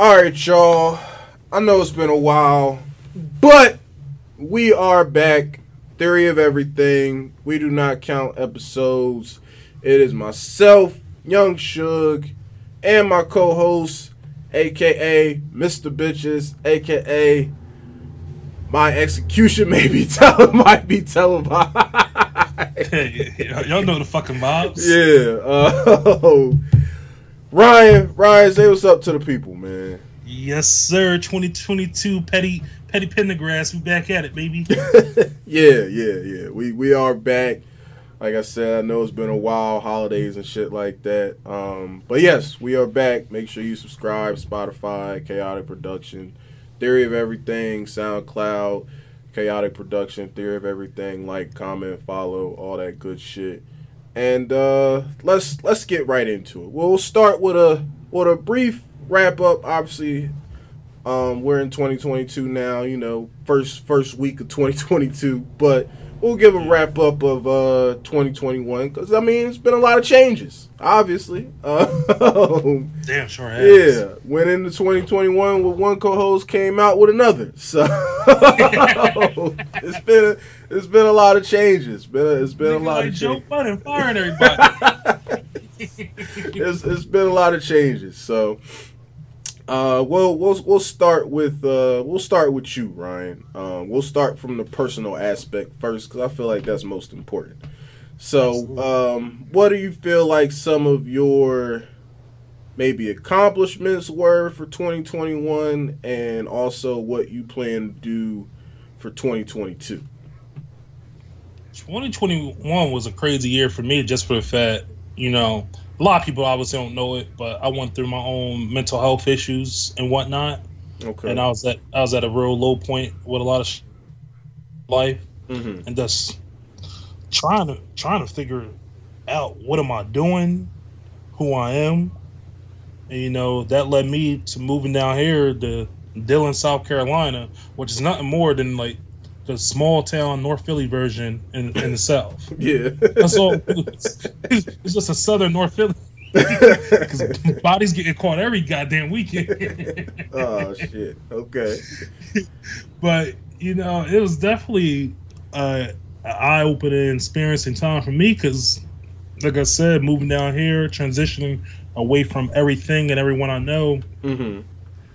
All right, y'all. I know it's been a while, but we are back. Theory of everything. We do not count episodes. It is myself, Young Shug, and my co-host, aka Mr. Bitches, aka my execution may be tele- might be televised. Y'all know the fucking mobs. Yeah. Uh, Ryan, Ryan, say what's up to the people, man. Yes, sir. 2022 Petty Petty Pendergrass. We back at it, baby. yeah, yeah, yeah. We we are back. Like I said, I know it's been a while, holidays and shit like that. Um, but yes, we are back. Make sure you subscribe, Spotify, Chaotic Production, Theory of Everything, SoundCloud, Chaotic Production, Theory of Everything. Like, comment, follow, all that good shit. And uh, let's let's get right into it. We'll start with a with a brief wrap up. Obviously, um, we're in 2022 now. You know, first first week of 2022, but we'll give a wrap up of uh 2021 because I mean it's been a lot of changes. Obviously, uh, Damn, sure has. yeah. Went into 2021 with one co-host, came out with another. So it's been a, it's been a lot of changes. Been a, it's been a lot like of Joe. Budden firing everybody. it's, it's been a lot of changes. So, uh, well, we'll we'll start with uh, we'll start with you, Ryan. Um, we'll start from the personal aspect first because I feel like that's most important. So, um, what do you feel like some of your maybe accomplishments were for 2021, and also what you plan to do for 2022? 2021 was a crazy year for me just for the fact, you know, a lot of people obviously don't know it, but I went through my own mental health issues and whatnot. Okay. And I was at I was at a real low point with a lot of sh- life hmm and just trying to trying to figure out what am I doing, who I am. And you know, that led me to moving down here to Dillon, South Carolina, which is nothing more than like the small town North Philly version in, in the South. Yeah. That's all. It's, it's just a southern North Philly. Because bodies getting caught every goddamn weekend. oh shit. Okay. but you know, it was definitely uh, an eye-opening experience and time for me because, like I said, moving down here, transitioning away from everything and everyone I know, hmm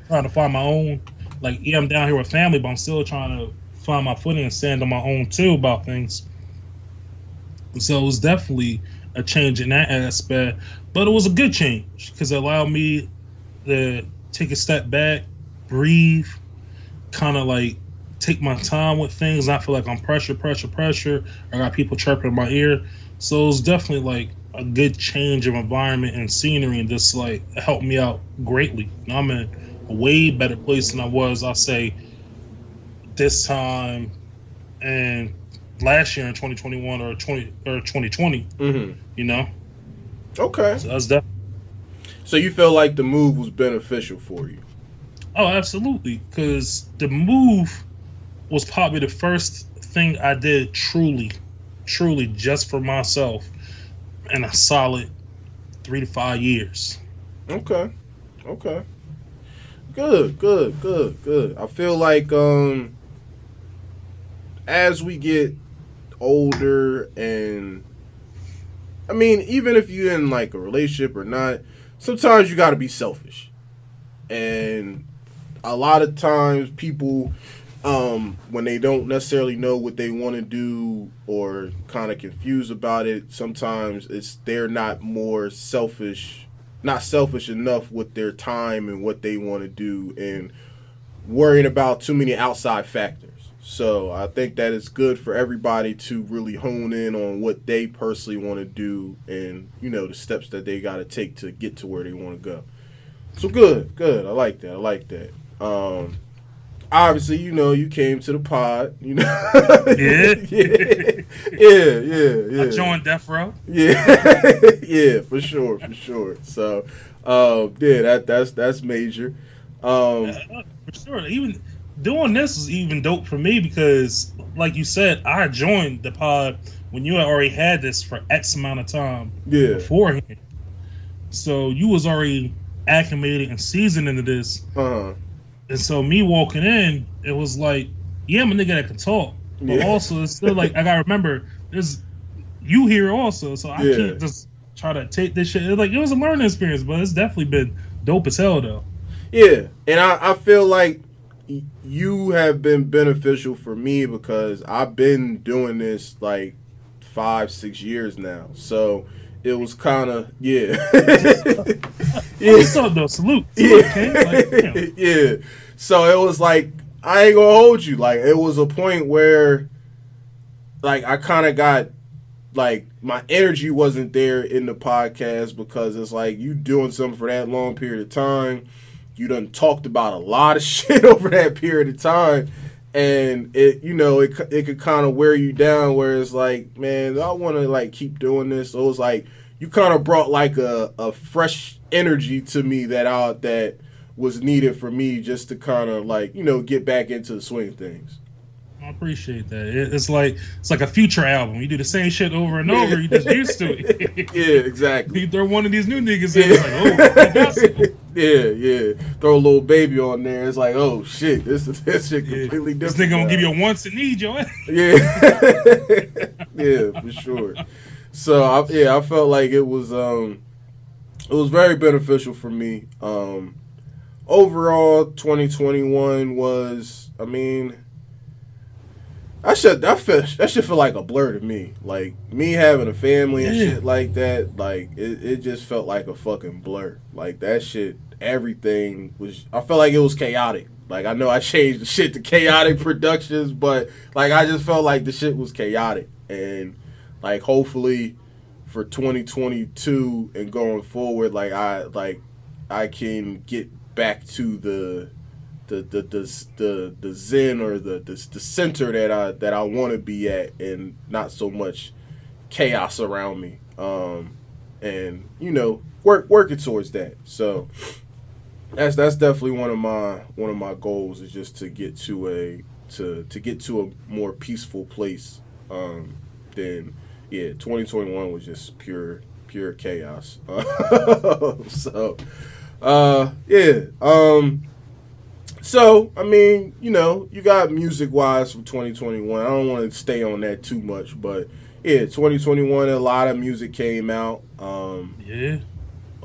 trying to find my own. Like, yeah, I'm down here with family, but I'm still trying to find my footing and stand on my own too about things. So it was definitely a change in that aspect, but it was a good change because it allowed me to take a step back, breathe, kind of like take my time with things. I feel like I'm pressure, pressure, pressure. I got people chirping in my ear. So it was definitely like a good change of environment and scenery, and just like helped me out greatly. I'm in a way better place than I was. I'll say this time and last year in 2021 or 20 or 2020. hmm You know, Okay. so that's that. So you feel like the move was beneficial for you? Oh, absolutely. Because the move was probably the first thing I did truly, truly just for myself in a solid three to five years. Okay. Okay. Good, good, good, good. I feel like um as we get older and I mean, even if you're in like a relationship or not, sometimes you gotta be selfish. And a lot of times people um when they don't necessarily know what they want to do or kind of confused about it sometimes it's they're not more selfish not selfish enough with their time and what they want to do and worrying about too many outside factors so i think that it's good for everybody to really hone in on what they personally want to do and you know the steps that they got to take to get to where they want to go so good good i like that i like that um obviously, you know, you came to the pod, you know. Yeah. yeah. Yeah, yeah, yeah. I joined Death Row. Yeah. yeah, for sure, for sure. So, um, yeah, that that's that's major. Um, Uh, for sure. Even doing this is even dope for me because, like you said, I joined the pod when you had already had this for X amount of time yeah. beforehand. So you was already acclimated and seasoned into this. Uh-huh. And so me walking in, it was like, yeah, I'm a nigga that can talk. But Yeah. also it's still like I gotta remember there's you here also, so I Yeah. can't just try to take this shit. Like it was a learning experience, but it's definitely been dope as hell though. Yeah, and I, I feel like you have been beneficial for me because I've been doing this like five, six years now. So it was kind of yeah, Yeah. Up though? Salute. Salute, yeah, Like, yeah. So it was like I ain't gonna hold you. Like it was a point where, like I kind of got like my energy wasn't there in the podcast because it's like you doing something for that long period of time. You done talked about a lot of shit over that period of time, and it you know it it could kind of wear you down. Where it's like, man, I want to like keep doing this. So it was like you kind of brought like a, a fresh energy to me that I that was needed for me just to kind of like you know get back into the swing of things. I appreciate that. It's like it's like a future album. You do the same shit over and over. You just used to it. Yeah, exactly. you throw one of these new niggas in, it's like, oh, I got something. Yeah, yeah. Throw a little baby on there. It's like, oh shit, this is this shit Yeah. completely This nigga gonna give you a once and need ass. Yeah, yeah, for sure. So I, yeah, I felt like it was um, it was very beneficial for me. Um, overall, 2021 was, I mean, I should that feel that should feel like a blur to me. Like me having a family and Yeah. shit like that. Like it, it just felt like a fucking blur. Like that shit. Everything was. I felt like it was chaotic. Like I know I changed the shit to chaotic productions, but like I just felt like the shit was chaotic, and like hopefully for 2022 and going forward, like I like I can get back to the the the the the, the zen or the, the the center that I that I want to be at, and not so much chaos around me. Um, and you know, work working towards that. So that's that's definitely one of my one of my goals is just to get to a to to get to a more peaceful place. Um, than yeah, 2021 was just pure pure chaos. so uh, yeah. Um, so I mean, you know, you got music wise from 2021. I don't want to stay on that too much, but yeah, 2021, a lot of music came out. Um, Yeah.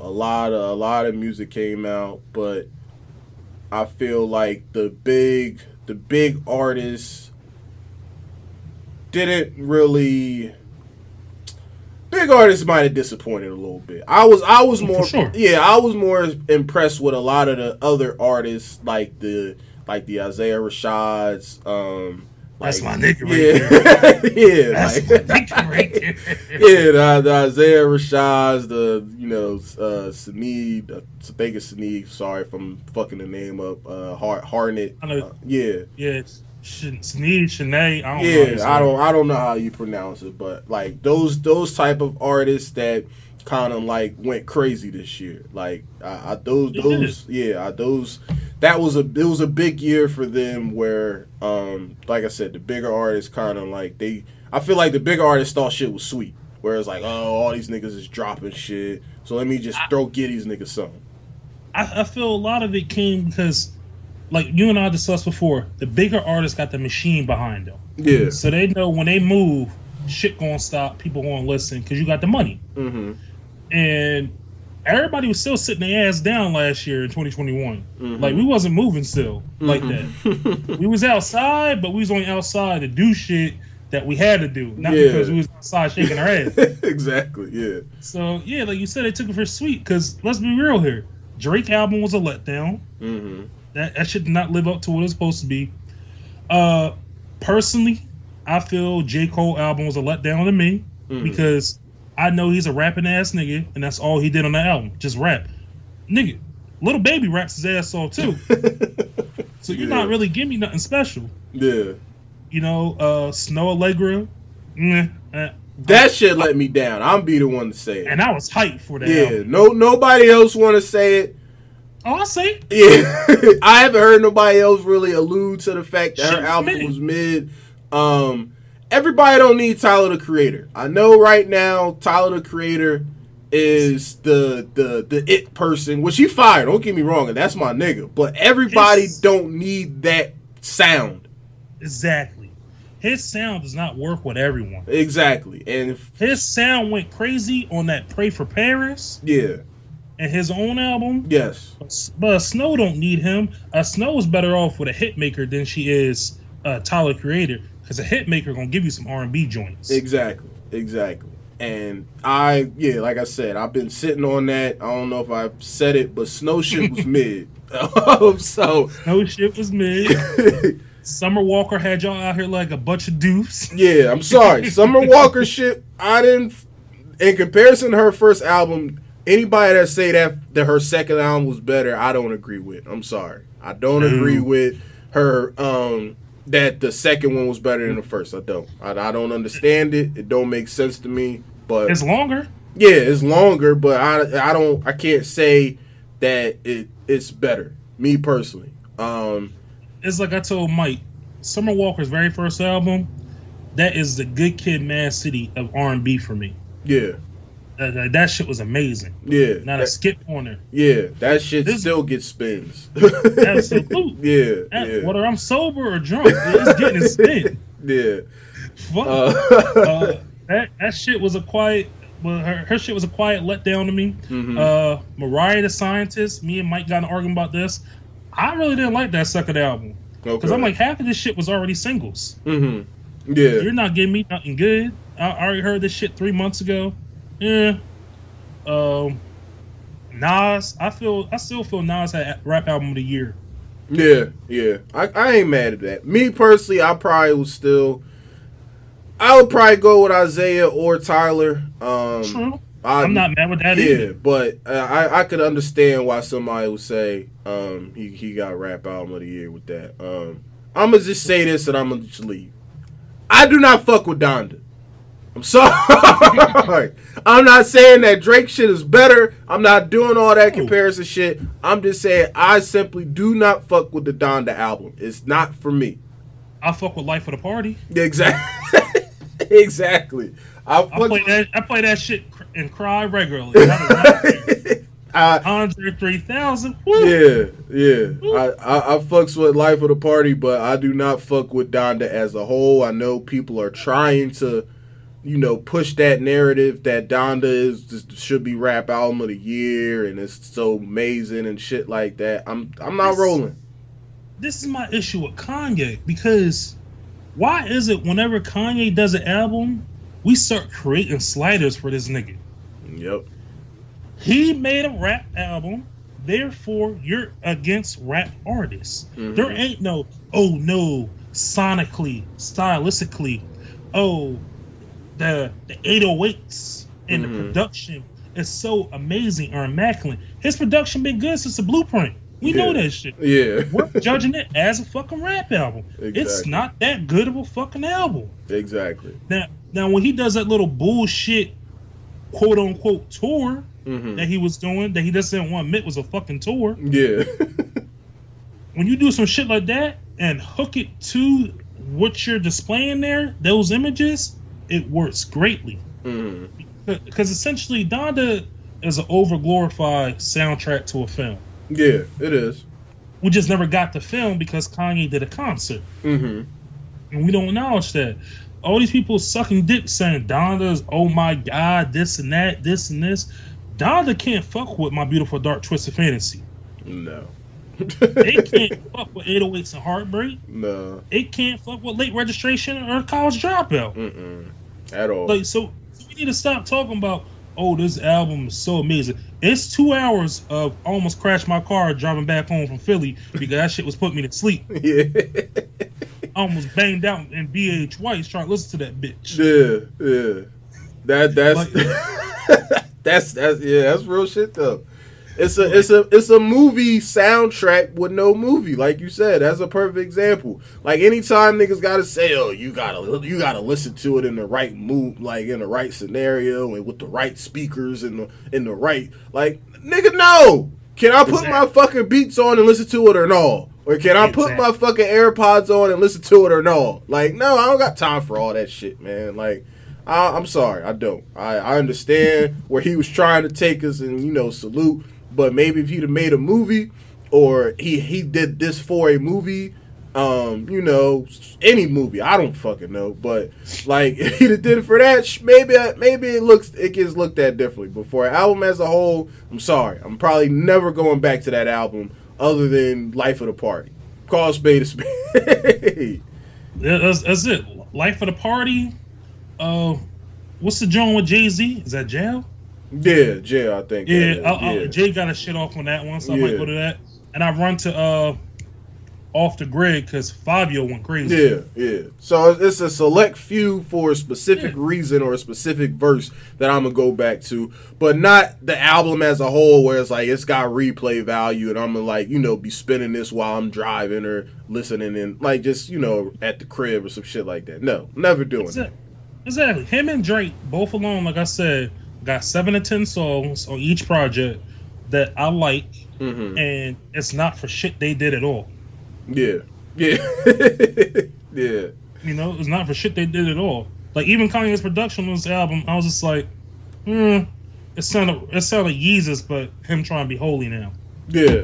A lot of a lot of music came out, but I feel like the big the big artists didn't really big artists might have disappointed a little bit. I was I was more sure. yeah, I was more impressed with a lot of the other artists like the like the Isaiah Rashads um That's like- my nigga right yeah, yeah, That's like- my nigga right there. yeah, the, the Isaiah Rashads, the you know uh Sneed, uh, Sabega Sneed. Sorry if I'm fucking the name up. Uh, Har- Harnett. I know. Uh, yeah, Yeah, Sh- Sneed, Shanae. I don't know. how you yeah. say I don't I don't know how you pronounce it, but like those those type of artists that kind of like went crazy this year. Like I, I those They those yeah I, those that was a it was a big year for them where um like I said the bigger artists kind of like they I feel like the bigger artists thought shit was sweet. Whereas like oh all these niggas is dropping shit, so let me just throw get these niggas something. I, I feel a lot of it came because, like you and I discussed before, the bigger artists got the machine behind them, Yeah. so they know when they move, shit gonna stop, people gonna listen because you got the money. Mm-hmm. And everybody was still sitting their ass down last year in 2021. Mhm. Like we wasn't moving still like that. that. We was outside, but we was only outside to do shit that we had to do, not Yeah. because we was outside shaking our ass. exactly. Yeah. So yeah, like you said, they took it for sweet. Because let's be real here, Drake album was a letdown. Mm-hmm. That that did not live up to what it's supposed to be. Uh, personally, I feel J Cole album was a letdown to me Mhm. because I know he's a rapping ass nigga, and that's all he did on that album, just rap. Nigga, little baby raps his ass off too. So you're Yeah. not really giving me nothing special. yeah. You know, uh, Snoh Aalegra, eh. That shit let me down. I'm be the one to say it. and I was hyped for that. Yeah, album. no, nobody else want to say it. Oh, I say, Yeah, I haven't heard nobody else really allude to the fact that Shit her album mid. was mid. Um, everybody don't need Tyler the Creator. I know right now Tyler the Creator is the the the it person, which he fired. Don't get me wrong, and that's my nigga. But everybody His- don't need that sound. Exactly. His sound does not work with everyone. Exactly, and if, His sound went crazy on that "Pray for Paris" yeah, and his own album. yes, But Snoh don't need him. Uh, Snoh is better off with a hit maker than she is uh, Tyler Creator because a hit maker gonna give you some R and B joints. exactly, exactly. And I, yeah, like I said, I've been sitting on that. I don't know if I've said it, but Snoh shit was mid. so No shit was mid. Summer Walker had y'all out here like a bunch of doofs. Yeah, I'm sorry. Summer Walker shit. I didn't. In comparison to her first album, anybody that say that that her second album was better, I don't agree with. I'm sorry. I don't agree with her. Um, that the second one was better than the first. I don't. I, I don't understand it. It don't make sense to me. But It's longer. yeah, it's longer. But I I don't. I can't say that it it's better. Me personally. Um. It's like I told Mike. Summer Walker's very first album. That is the Good Kid, Mad City of R and B for me. Yeah. That, that, that shit was amazing. Yeah. Not that- a skip there. Yeah, that shit This- still gets spins. Absolutely. yeah, That- yeah, Whether I'm sober or drunk, it's getting spin. yeah. Fuck. Uh, uh, that that shit was a quiet. Well, her, her shit was a quiet letdown to me. mhm. Uh, Mariah the Scientist. Me and Mike got an argument about this. I really didn't like that second album because okay. I'm like half of this shit was already singles. hmm yeah, You're not giving me nothing good. I I already heard this shit three months ago. Yeah. Um. Nas, I feel I still feel Nas had rap album of the year. yeah, yeah. I, I ain't mad at that. Me personally, I probably would still. I would probably go with Isaiah or Tyler. Um, True. I, I'm not mad with that either. Yeah, either. but uh, I I could understand why somebody would say um he he got rap album of the year with that. Um, I'm gonna just say this and I'm gonna just leave. I do not fuck with Donda. I'm sorry. I'm not saying that Drake shit is better. I'm not doing all that comparison shit. I'm just saying I simply do not fuck with the Donda album. It's not for me. I fuck with Life of the Party. Exactly. exactly. I I play that. I play that shit cr- and cry regularly. I was not there. I, Andre 3000. Woo. Yeah, yeah. I, I I fucks with life of the party, but I do not fuck with Donda as a whole. I know people are trying to, you know, push that narrative that Donda is just should be rap album of the year and it's so amazing and shit like that. I'm I'm not This- rolling. This is my issue with Kanye because why is it whenever Kanye does an album, we start creating sliders for this nigga? Yep. He made a rap album, therefore you're against rap artists. Mhm. There ain't no, oh no, sonically, stylistically, oh, the the 808s and Mhm. the production is so amazing or immaculate. His production been good since the blueprint. We know that shit. Yeah. We're judging it as a fucking rap album. Exactly. It's not that good of a fucking album. exactly. Now, now when he does that little bullshit, quote unquote tour hmm that he was doing, that he didn't want to admit was a fucking tour. Yeah. When you do some shit like that and hook it to what you're displaying there, those images, it works greatly. hmm Because essentially, Donda is an over glorified soundtrack to a film. Yeah, it is. We just never got the film because Kanye did a concert. hmm and we don't acknowledge that. All these people sucking dick saying Donda's, oh my god, this and that, this and this. Donda can't fuck with my beautiful dark twisted fantasy. No. It can't fuck with 808s and heartbreak. no. It can't fuck with late registration or college dropout. Mm-mm. At all. Like so, so we need to stop talking about oh this album is so amazing. It's two hours of almost crashed my car driving back home from Philly because that shit was putting me to sleep. yeah. I almost banged out in BH White trying to listen to that bitch. Yeah, yeah. That that's that's that's yeah, that's real shit though. It's a it's a it's a movie soundtrack with no movie, like you said. That's a perfect example. Like anytime niggas gotta say, "Oh, you gotta you gotta listen to it in the right mood, like in the right scenario and with the right speakers and the in the right like nigga, no. Can I put my fucking beats on and listen to it or no? Or can I put my fucking AirPods on and listen to it or no? Like, no, I don't got time for all that shit, man. Like, I, I'm sorry, I don't. I, I understand where he was trying to take us, and you know, salute. But maybe if he'd have made a movie, or he he did this for a movie, um, you know, any movie. I don't fucking know, but like if he did it for that, maybe maybe it looks it gets looked at differently. But for an album as a whole, I'm sorry, I'm probably never going back to that album other than Life of the Party. Call spade a spade. That's, that's it. Life of the party. Uh, what's the joint with Jay Z? Is that jail? Yeah, Jay, I think. Yeah, that I, is, I, yeah. Jay got a shit off on that one, so I might go to that. And I run to uh, off the grid because Fivio went crazy. Yeah, yeah. So it's a select few for a specific reason or a specific verse that I'm gonna go back to, but not the album as a whole, where it's like it's got replay value, and I'm gonna like you know be spinning this while I'm driving or listening and like just you know at the crib or some shit like that. No, never doing That's that. it. Exactly. Him and Drake both alone, like I said, got seven to ten songs on each project that I like, hmm and it's not for shit they did at all. Yeah, yeah, yeah. You know, it's not for shit they did at all. Like even Kanye's production on this album, I was just like, hmm, it sounded it sounded Yeezus, but him trying to be holy now. Yeah,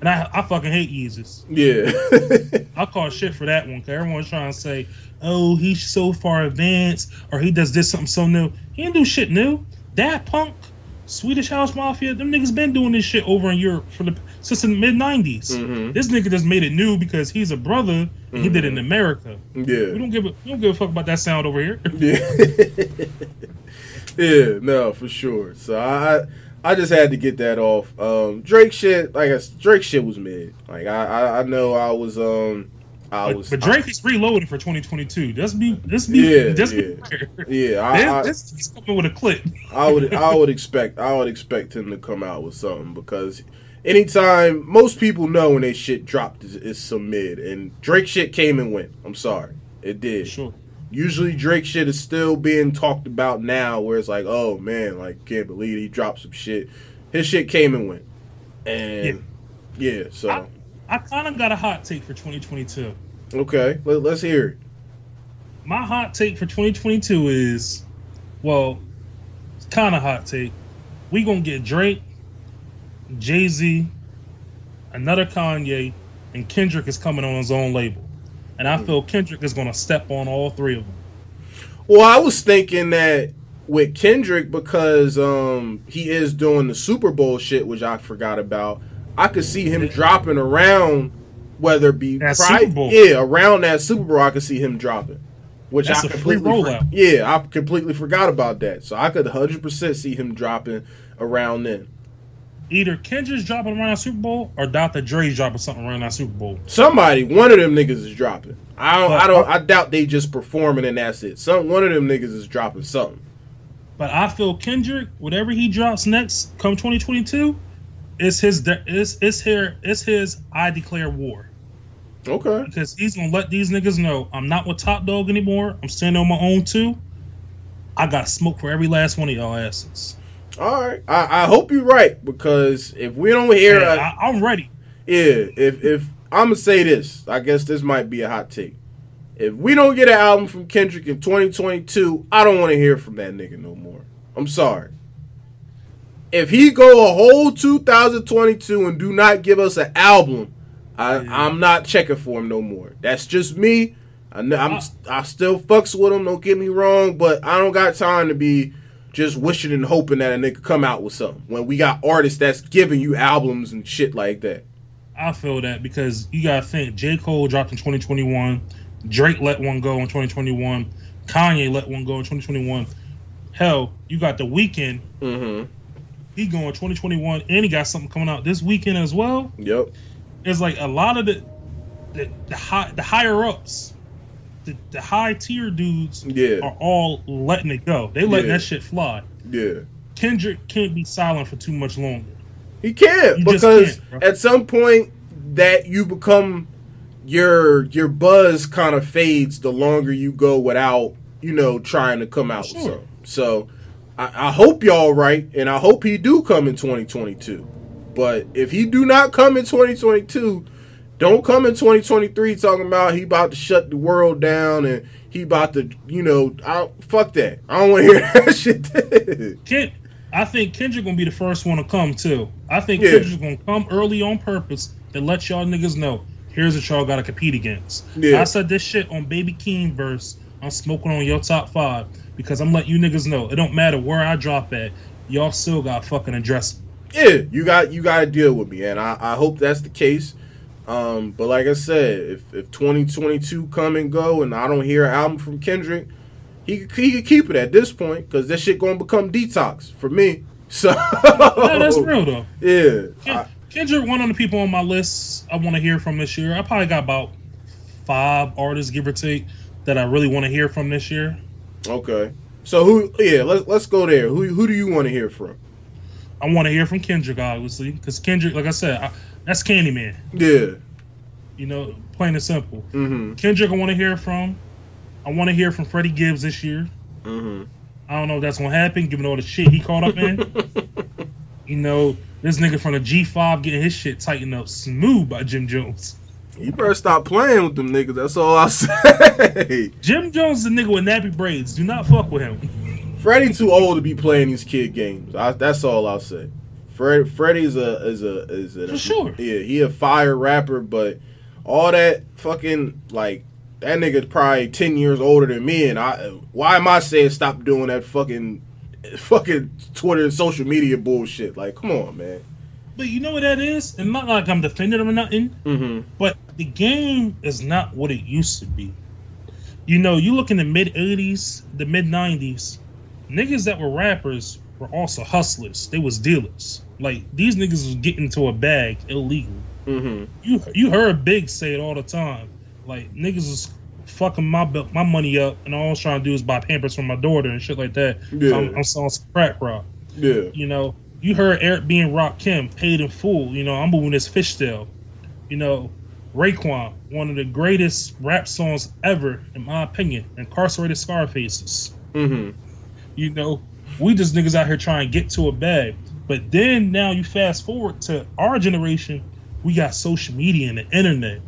And I I fucking hate Yeezus. yeah, I call shit for that one because everyone's trying to say, oh, he's so far advanced or he does this something so new. He didn't do shit new. That punk, Swedish House Mafia, them niggas been doing this shit over in Europe for the since the mid '90s. Mhm. This nigga just made it new because he's a brother and he did it in America. Yeah, We don't give a we don't give a fuck about that sound over here. Yeah, yeah, no, for sure. So I, I just had to get that off. Um, Drake shit, like I, Drake shit was mid. Like I, I, I know I was, um, But, was, but Drake is reloading for 2022. Just be just be Yeah, just yeah. be clear. yeah, I, I, This, coming with a clip. I would, I would expect, I would expect him to come out with something because anytime most people know when they shit dropped is, is some mid, and Drake shit came and went. I'm sorry, it did. Sure. usually Drake shit is still being talked about now, where it's like, oh man, like can't believe he dropped some shit. His shit came and went, and yeah, so I- kind of got a hot take for 2022. okay, let, let's hear it. my hot take for 2022 is, well, it's kind of hot take. We gonna get Drake, Jay Z, another Kanye, and Kendrick is coming on his own label, and I feel Kendrick is gonna step on all three of them. Well, I was thinking that with Kendrick because um he is doing the Super Bowl shit, which I forgot about. I could see him dropping around, whether it be That pri- Super Bowl. yeah, around that Super Bowl, I could see him dropping. Which That's I a free completely for- rollout. yeah, I completely forgot about that. So I could hundred percent see him dropping around then. Either Kendrick's dropping around Super Bowl or Dr. Dre's dropping something around that Super Bowl. Somebody, one of them niggas is dropping. I don't, I don't, I doubt they just performing and that's it. Some one of them niggas is dropping something. But I feel Kendrick, whatever he drops next, come 2022, it's his. It's it's here. It's his. I declare war. Okay. because he's gonna let these niggas know I'm not with Top Dawg anymore. I'm standing on my own too. I got smoke for every last one of y'all asses. All right. I, I hope you're right because if we don't hear, a, I, I'm ready. yeah, if if I'm gonna say this, I guess this might be a hot take. If we don't get an album from Kendrick in 2022, I don't want to hear from that nigga no more. I'm sorry. If he go a whole 2022 and do not give us an album, I, Yeah. I'm not checking for him no more. That's just me. I know, I'm Uh, I still fucks with him. Don't get me wrong, but I don't got time to be just wishing and hoping that a nigga come out with something when we got artists that's giving you albums and shit like that. I feel that because you gotta think J. Cole dropped in 2021, Drake let one go in 2021, Kanye let one go in 2021. Hell, you got the Weeknd. Mm-hmm. He going 2021, and he got something coming out this weekend as well. Yep. It's like a lot of the the, the high the higher ups, the, the high tier dudes Yeah. are all letting it go. They letting Yeah. that shit fly. Yeah. Kendrick can't be silent for too much longer. He can't You because can't, at some point that you become your your buzz kind of fades the longer you go without you know trying to come out with Sure. something. So I, I hope y'all right, and I hope he do come in 2022. But if he do not come in 2022, Don't come in 2023 talking about he about to shut the world down and he about to, you know, I, fuck that. I don't want to hear that shit. Ken, I think Kendrick gonna be the first one to come too. I think Yeah. Kendrick's gonna come early on purpose to let y'all niggas know here's what y'all gotta compete against. Yeah. I said this shit on Baby Keem verse. I'm smoking on your top five because I'm letting you niggas know it don't matter where I drop at, y'all still got fucking address. yeah, you got you got to deal with me, and I, I hope that's the case. Um, but like I said, if if 2022 come and go, and I don't hear an album from Kendrick, he could- he could keep it at this point because this shit gonna become detox for me. So that's real though. Yeah, Kendrick, one of the people on my list I want to hear from this year. I probably got about five artists, give or take, that I really want to hear from this year. Okay. So who? Yeah, let's let's go there. Who who do you want to hear from? I want to hear from Kendrick, obviously, because Kendrick, like I said, I, that's Candyman. Yeah. You know, plain and simple. Mm-hmm. Kendrick, I want to hear from. I want to hear from Freddie Gibbs this year. Mm-hmm. I don't know if that's gonna happen, given all the shit he caught up in. you know, this nigga from the G5 getting his shit tightened up smooth by Jim Jones. You better stop playing with them niggas. That's all I say. Jim Jones is a nigga with nappy braids. Do not fuck with him. Freddie too old to be playing these kid games. I, that's all I'll say. Fred Freddie's a is a is a For sure. Yeah, he a fire rapper, but all that fucking like that nigga's probably ten years older than me, and I why am I saying stop doing that fucking fucking Twitter and social media bullshit? Like, come on, man. But you know what that is? And not like I'm defending him or nothing, Mm-hmm. but the game is not what it used to be. You know, you look in the mid 80s, the mid 90s, niggas that were rappers were also hustlers. They was dealers. Like these niggas was getting to a bag illegal. Mm-hmm. You you heard Big say it all the time. Like niggas was fucking my my money up, and all I was trying to do is buy Pampers for my daughter and shit like that. Yeah. I'm, I'm selling some crack rock. Yeah. You know, you heard Eric B. and Rakim paid in full. You know, I'm moving this fish fishtail. You know, Raekwon, one of the greatest rap songs ever, in my opinion. Incarcerated Scarfaces. Mm-hmm. You know, we just niggas out here trying to get to a bag. But then now you fast forward to our generation, we got social media and the internet.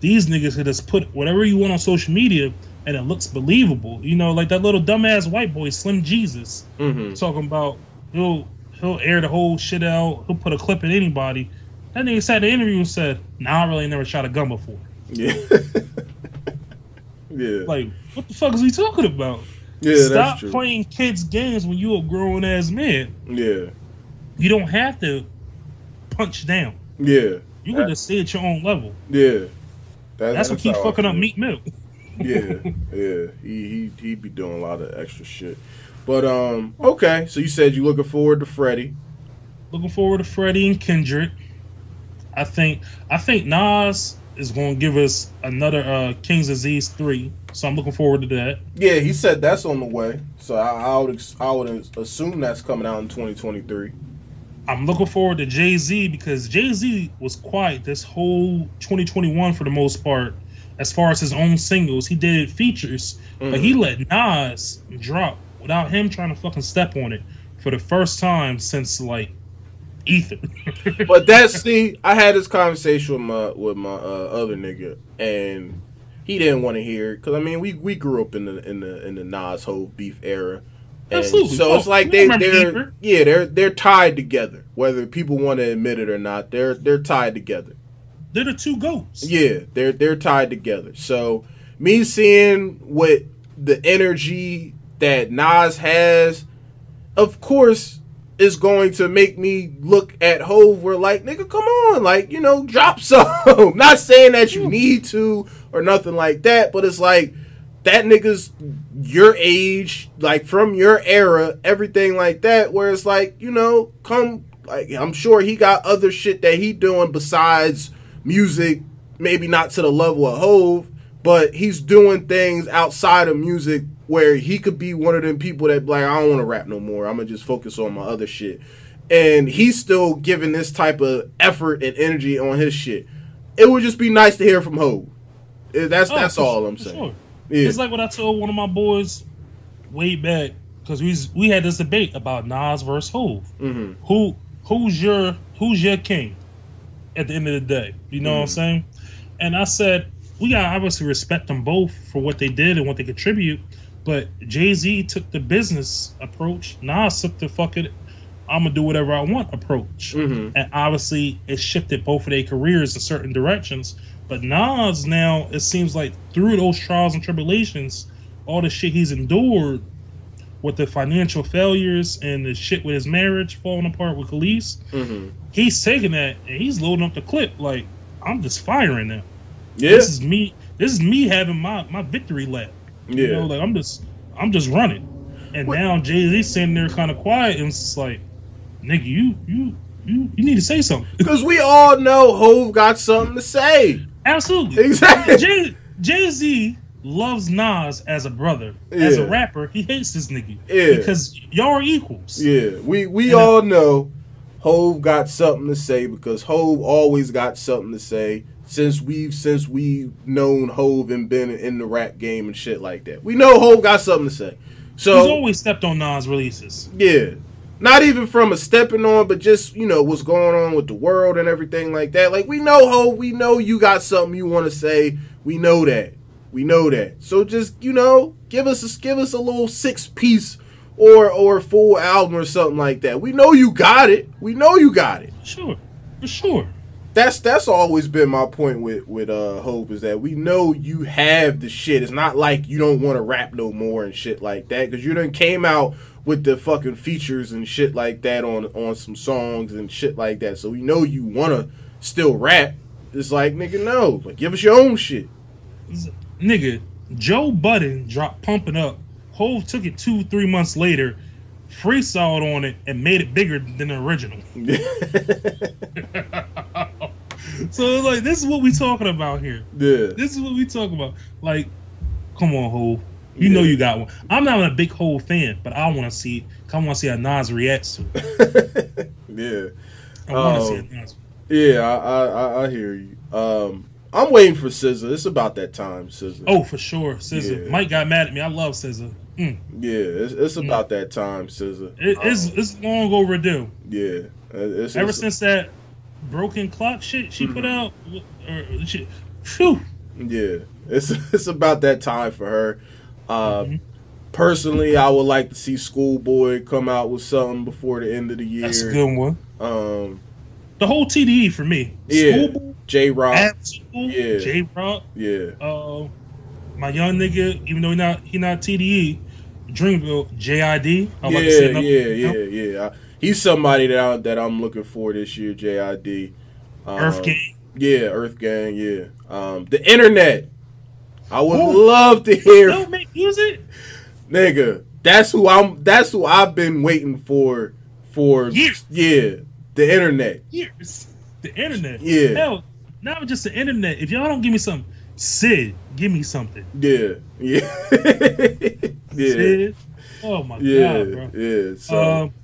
These niggas could just put whatever you want on social media and it looks believable. You know, like that little dumbass white boy, Slim Jesus Mm-hmm. talking about he'll he'll air the whole shit out. He'll put a clip in anybody. That nigga sat in the interview and said, "Nah, I really never shot a gun before." Yeah. yeah. Like, what the fuck is he talking about? yeah, Stop that's true. playing kids games when you a grown ass man. Yeah. You don't have to punch down. Yeah. You can just stay at your own level. Yeah. That- That's what keep fucking up. Meek Mill. yeah, yeah. He he he be doing a lot of extra shit. But um, okay. So you said you looking forward to Freddie. Looking forward to Freddie and Kendrick. I think I think Nas is going to give us another uh, King's Disease three. So I'm looking forward to that. Yeah, he said that's on the way. So I, I would ex- I would assume that's coming out in 2023. I'm looking forward to Jay Z because Jay Z was quiet this whole 2021 for the most part. As far as his own singles, he did features, but he let Nas drop without him trying to fucking step on it for the first time since like Ether. But that's see, I had this conversation with my with my uh, other nigga, and he didn't want to hear it because I mean we we grew up in the in the in the Nas whole beef era. And Absolutely. So it's Oh, like they they're yeah they're they're tied together whether people want to admit it or not they're they're tied together. They're the two goats. Yeah, they're they're tied together. So me seeing what the energy that Nas has, of course, is going to make me look at Hove. Where like, nigga, come on, like you know, drop some. Not saying that you need to or nothing like that, but it's like that nigga's your age, like from your era, everything like that. Where it's like, you know, come. Like I'm sure he got other shit that he doing besides music, maybe not to the level of Hove, but he's doing things outside of music where he could be one of them people that like, I don't want to rap no more. I'm gonna just focus on my other shit. And he's still giving this type of effort and energy on his shit. It would just be nice to hear from Hove. Eh, That's Oh, that's all I'm saying. sure. Yeah. It's like what I told one of my boys way back because we we had this debate about Nas versus Hove. hmm Who who's your who's your king? at the end of the day. You know what I'm Mhm. saying? And I said, we got to obviously respect them both for what they did and what they contribute. But Jay Z took the business approach. Nas took the fuck it, I'm gonna do whatever I want approach. Mm-hmm. And obviously, it shifted both of their careers in certain directions. But Nas now, it seems like through those trials and tribulations, all the shit he's endured with the financial failures and the shit with his marriage falling apart with Kelis, Mm-hmm. he's taking that and he's loading up the clip. Like, I'm just firing them. Yeah. This is me. This is me having my my victory lap. Yeah. You know, like I'm just I'm just running. And What- now Jay Z sitting there kind of quiet and it's just like, nigga, you you you you need to say something. Because we all know Hove got something to say. Absolutely. Exactly. Jay Z loves Nas as a brother. As a rapper, he hates this nigga Yeah. because y'all are equals. Yeah, we we And, all know Hove got something to say because Hove always got something to say since we've since we've known Hove and been in the rap game and shit like that. We know Hove got something to say. So He's always stepped on Nas releases. yeah, not even from a stepping on, but just you know what's going on with the world and everything like that. Like we know Hove, we know you got something you want to say. We know that. We know that. So just you know, give us a, give us a little six piece or or full album or something like that. We know you got it. We know you got it. Sure. For sure. That's that's always been my point with with uh Hove is that we know you have the shit. It's not like you don't want to rap no more and shit like that because you done came out with the fucking features and shit like that on on some songs and shit like that. So we know you want to still rap. It's like nigga, no, like give us your own shit. Nigga, Joe Budden dropped Pump It Up. Hove took it two, three months later, freestyled on it, and made it bigger than the original. so it's like this is what we talking about here. yeah, This is what we talking about. Like, come on, Hove. You know you got one. I'm not a big Hove fan, but I want to see. I want to see how Nas reacts to it. yeah. I want to Oh. see Nas. Yeah, I, I I- hear you. Um, I'm waiting for SZA. It's about that time, SZA. Oh, for sure, SZA. Yeah. Mike got mad at me. I love SZA. Mm. Yeah, it's, it's about that time, SZA. It, it's Um, it's long overdue. yeah. It's, Ever it's- since that broken clock shit she put Mhm. out, or shit, phew. Yeah, it's it's about that time for her. Uh, Mhm. Personally, I would like to see Schoolboy come out with something before the end of the year. That's a good one. Um, The whole TDE for me. Yeah. Jay Rock, Yeah. Jay Rock, yeah, uh, my young nigga, even though he not he not TDE, Dreamville, JID. I yeah, like to see yeah, another- yeah, yeah. He's somebody that I, that I'm looking for this year. JID, um, Earth Gang. yeah, Earth Gang, yeah. Um, the internet. I would Ooh. love to hear Don't make music. Nigga, that's who I'm. That's who I've been waiting for. For Years. yeah, the internet. Years. The internet. Yeah. Hell, not just the internet. If y'all don't give me something, Syd, give me something. Yeah, yeah, yeah, Syd. Oh my yeah, god, bro. yeah. So Um,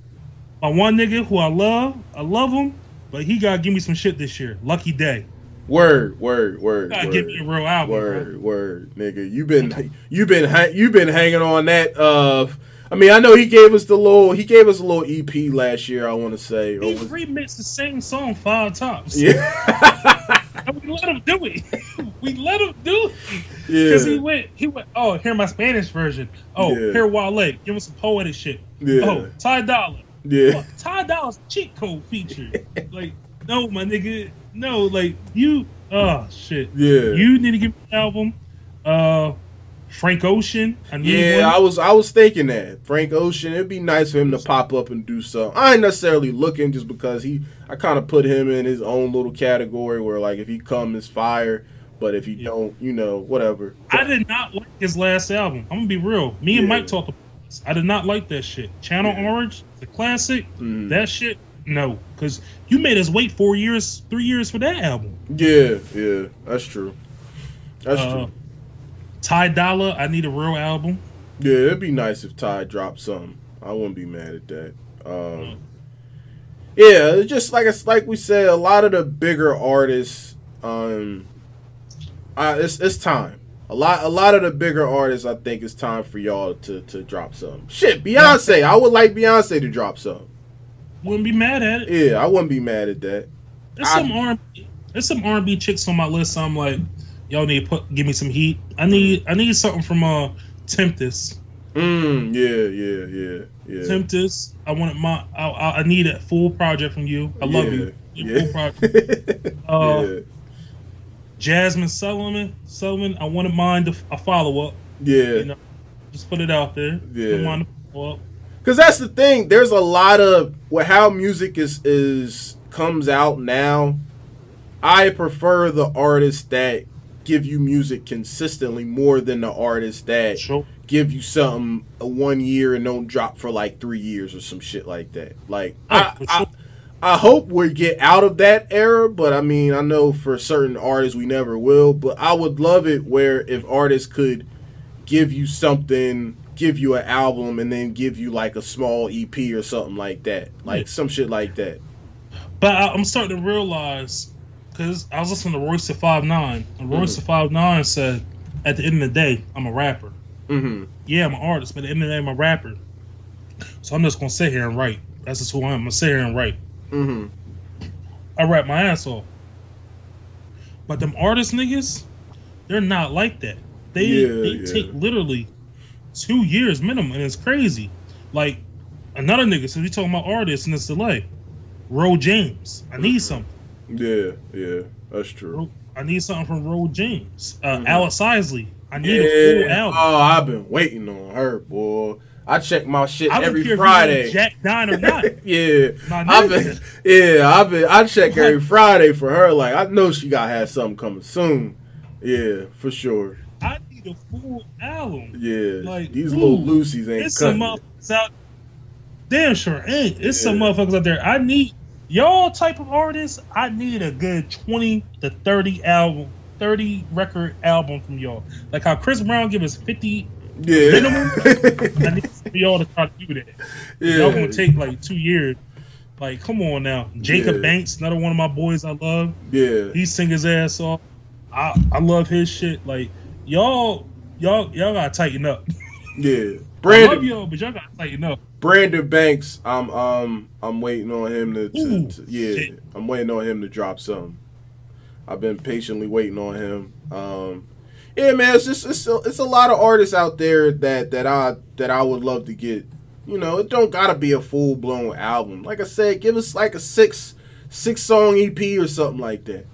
my one nigga who I love, I love him, but he gotta give me some shit this year. Lucky Daye. word, word, word, Gotta word, give me a real album, word, word, nigga. You been you been you been hanging on that. Uh, I mean, I know he gave us the little he gave us a little EP last year. I want to say. He was- remixed the same song five times. yeah, And we let him do it. we let him do it. Because he went, he went, oh, hear my Spanish version. Oh, Yeah. hear Wale. Give him some poetic shit. yeah, Oh, Ty Dolla. Yeah. Ty Dolla's cheat code feature. like, no, my nigga. No, like, you, oh, shit. Yeah. You need to give me an album. Uh, Frank Ocean. I Yeah, I was I was thinking that Frank Ocean. It'd be nice for him to pop up and do something. I ain't necessarily looking just because he. I kind of put him in his own little category where like if he come is fire, but if he Yeah. don't, you know, whatever. I did not like his last album. I'm gonna be real. Me and Yeah. Mike talked about. I did not like that shit. Channel Yeah. Orange, the classic. Mm. That shit, no, because you made us wait four years, three years for that album. Yeah, yeah, that's true. That's Uh, true. Ty Dolla, I need a real album. Yeah, it'd be nice if Ty dropped something. I wouldn't be mad at that. Um, yeah, it's just like it's like we said, a lot of the bigger artists, um, uh, it's it's time. A lot, a lot of the bigger artists, I think it's time for y'all to to drop some. Shit, Beyonce, I would like Beyonce to drop some. Wouldn't be mad at it. Yeah, I wouldn't be mad at that. There's I- some R. There's some R and B chicks on my list. So I'm like, y'all need to put give me some heat. I need I need something from uh Tempest. Mm, yeah, yeah, yeah, yeah. Tempest. I wanted my. I, I need a full project from you. I love you. Yeah. Full project. Uh, yeah. Jazmine Sullivan. Sullivan. I mine mind a follow up. Yeah. You know, just put it out there. Yeah. I follow up. Cause that's the thing. There's a lot of well, how music is is comes out now. I prefer the artists that give you music consistently more than the artists that Sure. give you something a one year and don't drop for like three years or some shit like that. Like Oh, I, I, sure. I hope we get out of that era, but I mean I know for certain artists we never will. But I would love it where if artists could give you something, give you an album, and then give you like a small EP or something like that, like Yeah. some shit like that. But I, I'm starting to realize because I was listening to Royce da Five Nine, and Royce Mm-hmm. Five Nine said, "At the end of the day, I'm a rapper. Mm-hmm. Yeah, I'm an artist, but at the end of the day, I'm a rapper. So I'm just gonna sit here and write. That's just who I am. I'm gonna sit here and write. Mm-hmm. I rap my ass off. But them artist niggas, they're not like that. They Yeah, they yeah. take literally two years minimum, and it's crazy. Like another nigga, so we talking about artists and it's delay. Ro James, I need something. Yeah, yeah, that's true. I need something from Ro James. Uh, Mhm. Alex Isley, I need a full Yeah. album. Oh, I've been waiting on her, boy. I check my shit every Friday. Jack or not. yeah, I've been. Yeah, I've been. I check every Friday for her. Like I know she got have something coming soon. Yeah, for sure. I need a full album. Yeah, Like, these ooh, little Lucy's ain't It's some cutting it. motherfuckers out. Damn sure ain't. It's some motherfuckers out there. I need y'all type of artists. I need a good twenty to thirty album, thirty record album from y'all. Like how Chris Brown give us fifty. Yeah, minimum. I need for y'all to try to do that. yeah. Y'all gonna take like two years. Like, come on now. Jacob Yeah. Banks, another one of my boys I love. yeah, He sing his ass off. I I love his shit. Like y'all y'all y'all gotta tighten up. yeah. I love Brandon y'all, but y'all gotta tighten up. Brandon Banks. I'm um I'm waiting on him to, to, Ooh, to- yeah. shit. I'm waiting on him to drop something. I've been patiently waiting on him. Um, yeah, man. It's just it's a, it's a lot of artists out there that that I that I would love to get. You know, it don't gotta be a full blown album. Like I said, give us like a six six song EP or something like that.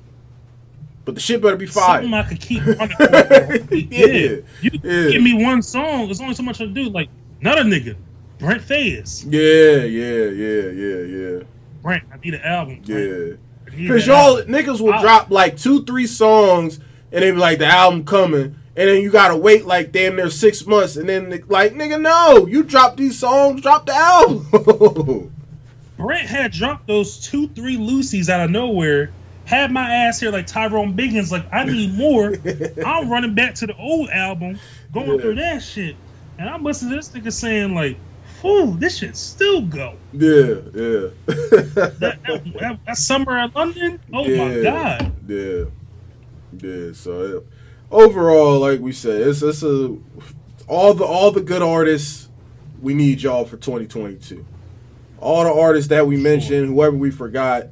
But the shit better be fire. Something I could keep running. Yeah, yeah. You yeah. give me one song, there's only so much I do. Like another nigga, Brent Faiyaz. Yeah, yeah, yeah, yeah, yeah. Brent, I need an album. yeah, Brent. yeah. Because y'all album. niggas will I- drop like two, three songs, and they be like the album coming, and then you gotta wait like damn near six months, and then like nigga, no, you drop these songs, drop the album. Brent had dropped those two, three Lucy's out of nowhere. Had my ass here like Tyrone Biggums, like I need more. I'm running back to the old album, going Yeah. through that shit, and I'm listening to this nigga saying like, "Whew, this shit still go." yeah, yeah, That, that, that, that summer in London, oh my god. yeah, yeah. So uh, overall, like we said, it's it's a all the all the good artists. We need y'all for 2022. All the artists that we mentioned, whoever we forgot,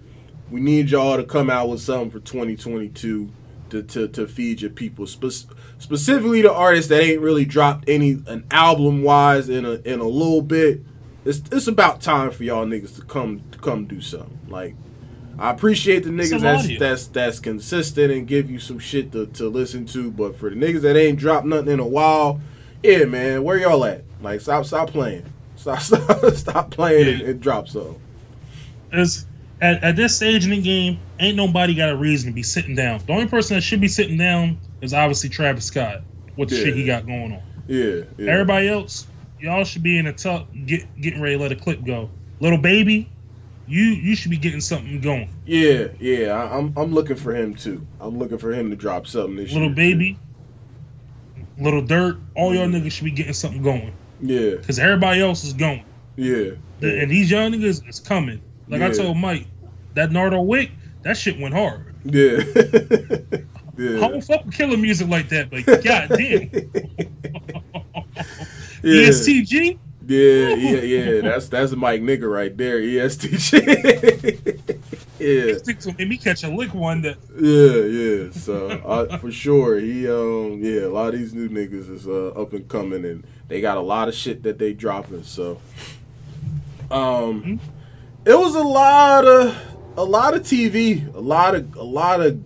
we need y'all to come out with something for 2022 to, to, to feed your people. Spe- specifically, the artists that ain't really dropped any an album wise in a in a little bit. It's it's about time for y'all niggas to come to come do something. Like I appreciate the niggas that's that's that's consistent and give you some shit to, to listen to. But for the niggas that ain't dropped nothing in a while, yeah, man, where y'all at? Like stop stop playing. Stop stop, stop playing and, Yeah. and drop something. It's, at, at this stage in the game, ain't nobody got a reason to be sitting down. The only person that should be sitting down is obviously Travis Scott with the Yeah. shit he got going on. Yeah, yeah. Everybody else, y'all should be in a tuck, get getting ready to let a clip go. Lil Baby, you you should be getting something going. Yeah, yeah. I, I'm I'm looking for him too. I'm looking for him to drop something this Little year. baby, Lil Durk, all y'all niggas should be getting something going Yeah, because everybody else is going. yeah. The- And these young niggas is coming. Like I told Mike, that Nardo Wick, that shit went hard. Yeah. I yeah. don't fuck with killer music like that, but goddamn. yeah. E EST Gee, Yeah, yeah, yeah. That's that's Mike nigga right there. E EST Gee. yeah, Sticks made me catch a lick one that yeah, yeah. So uh, for sure, he um, yeah, a lot of these new niggas is uh, up and coming, and they got a lot of shit that they dropping. So, um, it was a lot of a lot of TV, a lot of a lot of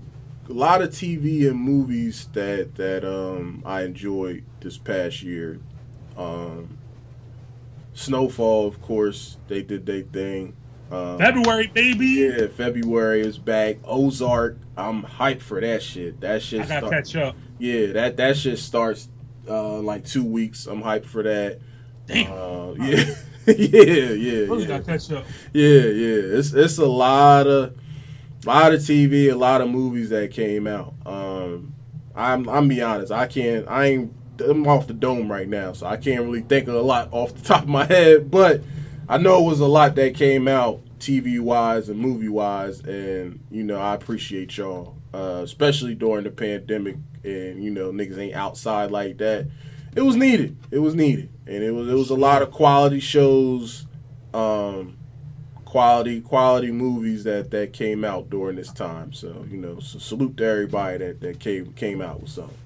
a lot of TV and movies that that um I enjoyed this past year. Um, Snowfall, of course, they did their thing. Um, February baby. yeah, February is back. Ozark, I'm hyped for that shit. That shit I gotta start- catch up. Yeah, that that shit starts uh like two weeks. I'm hyped for that. Damn, Uh, yeah, yeah, yeah, really yeah, gotta catch up. yeah, yeah. It's it's a lot of lot of TV, a lot of movies that came out. Um, I'm I'm be honest, I can't. I ain't. I'm off the dome right now, so I can't really think of a lot off the top of my head. But I know it was a lot that came out TV wise and movie wise, and you know I appreciate y'all, uh, especially during the pandemic, and you know niggas ain't outside like that. It was needed. It was needed, and it was it was a lot of quality shows. Um, quality quality movies that that came out during this time. So you know, so salute to everybody that that came came out with something.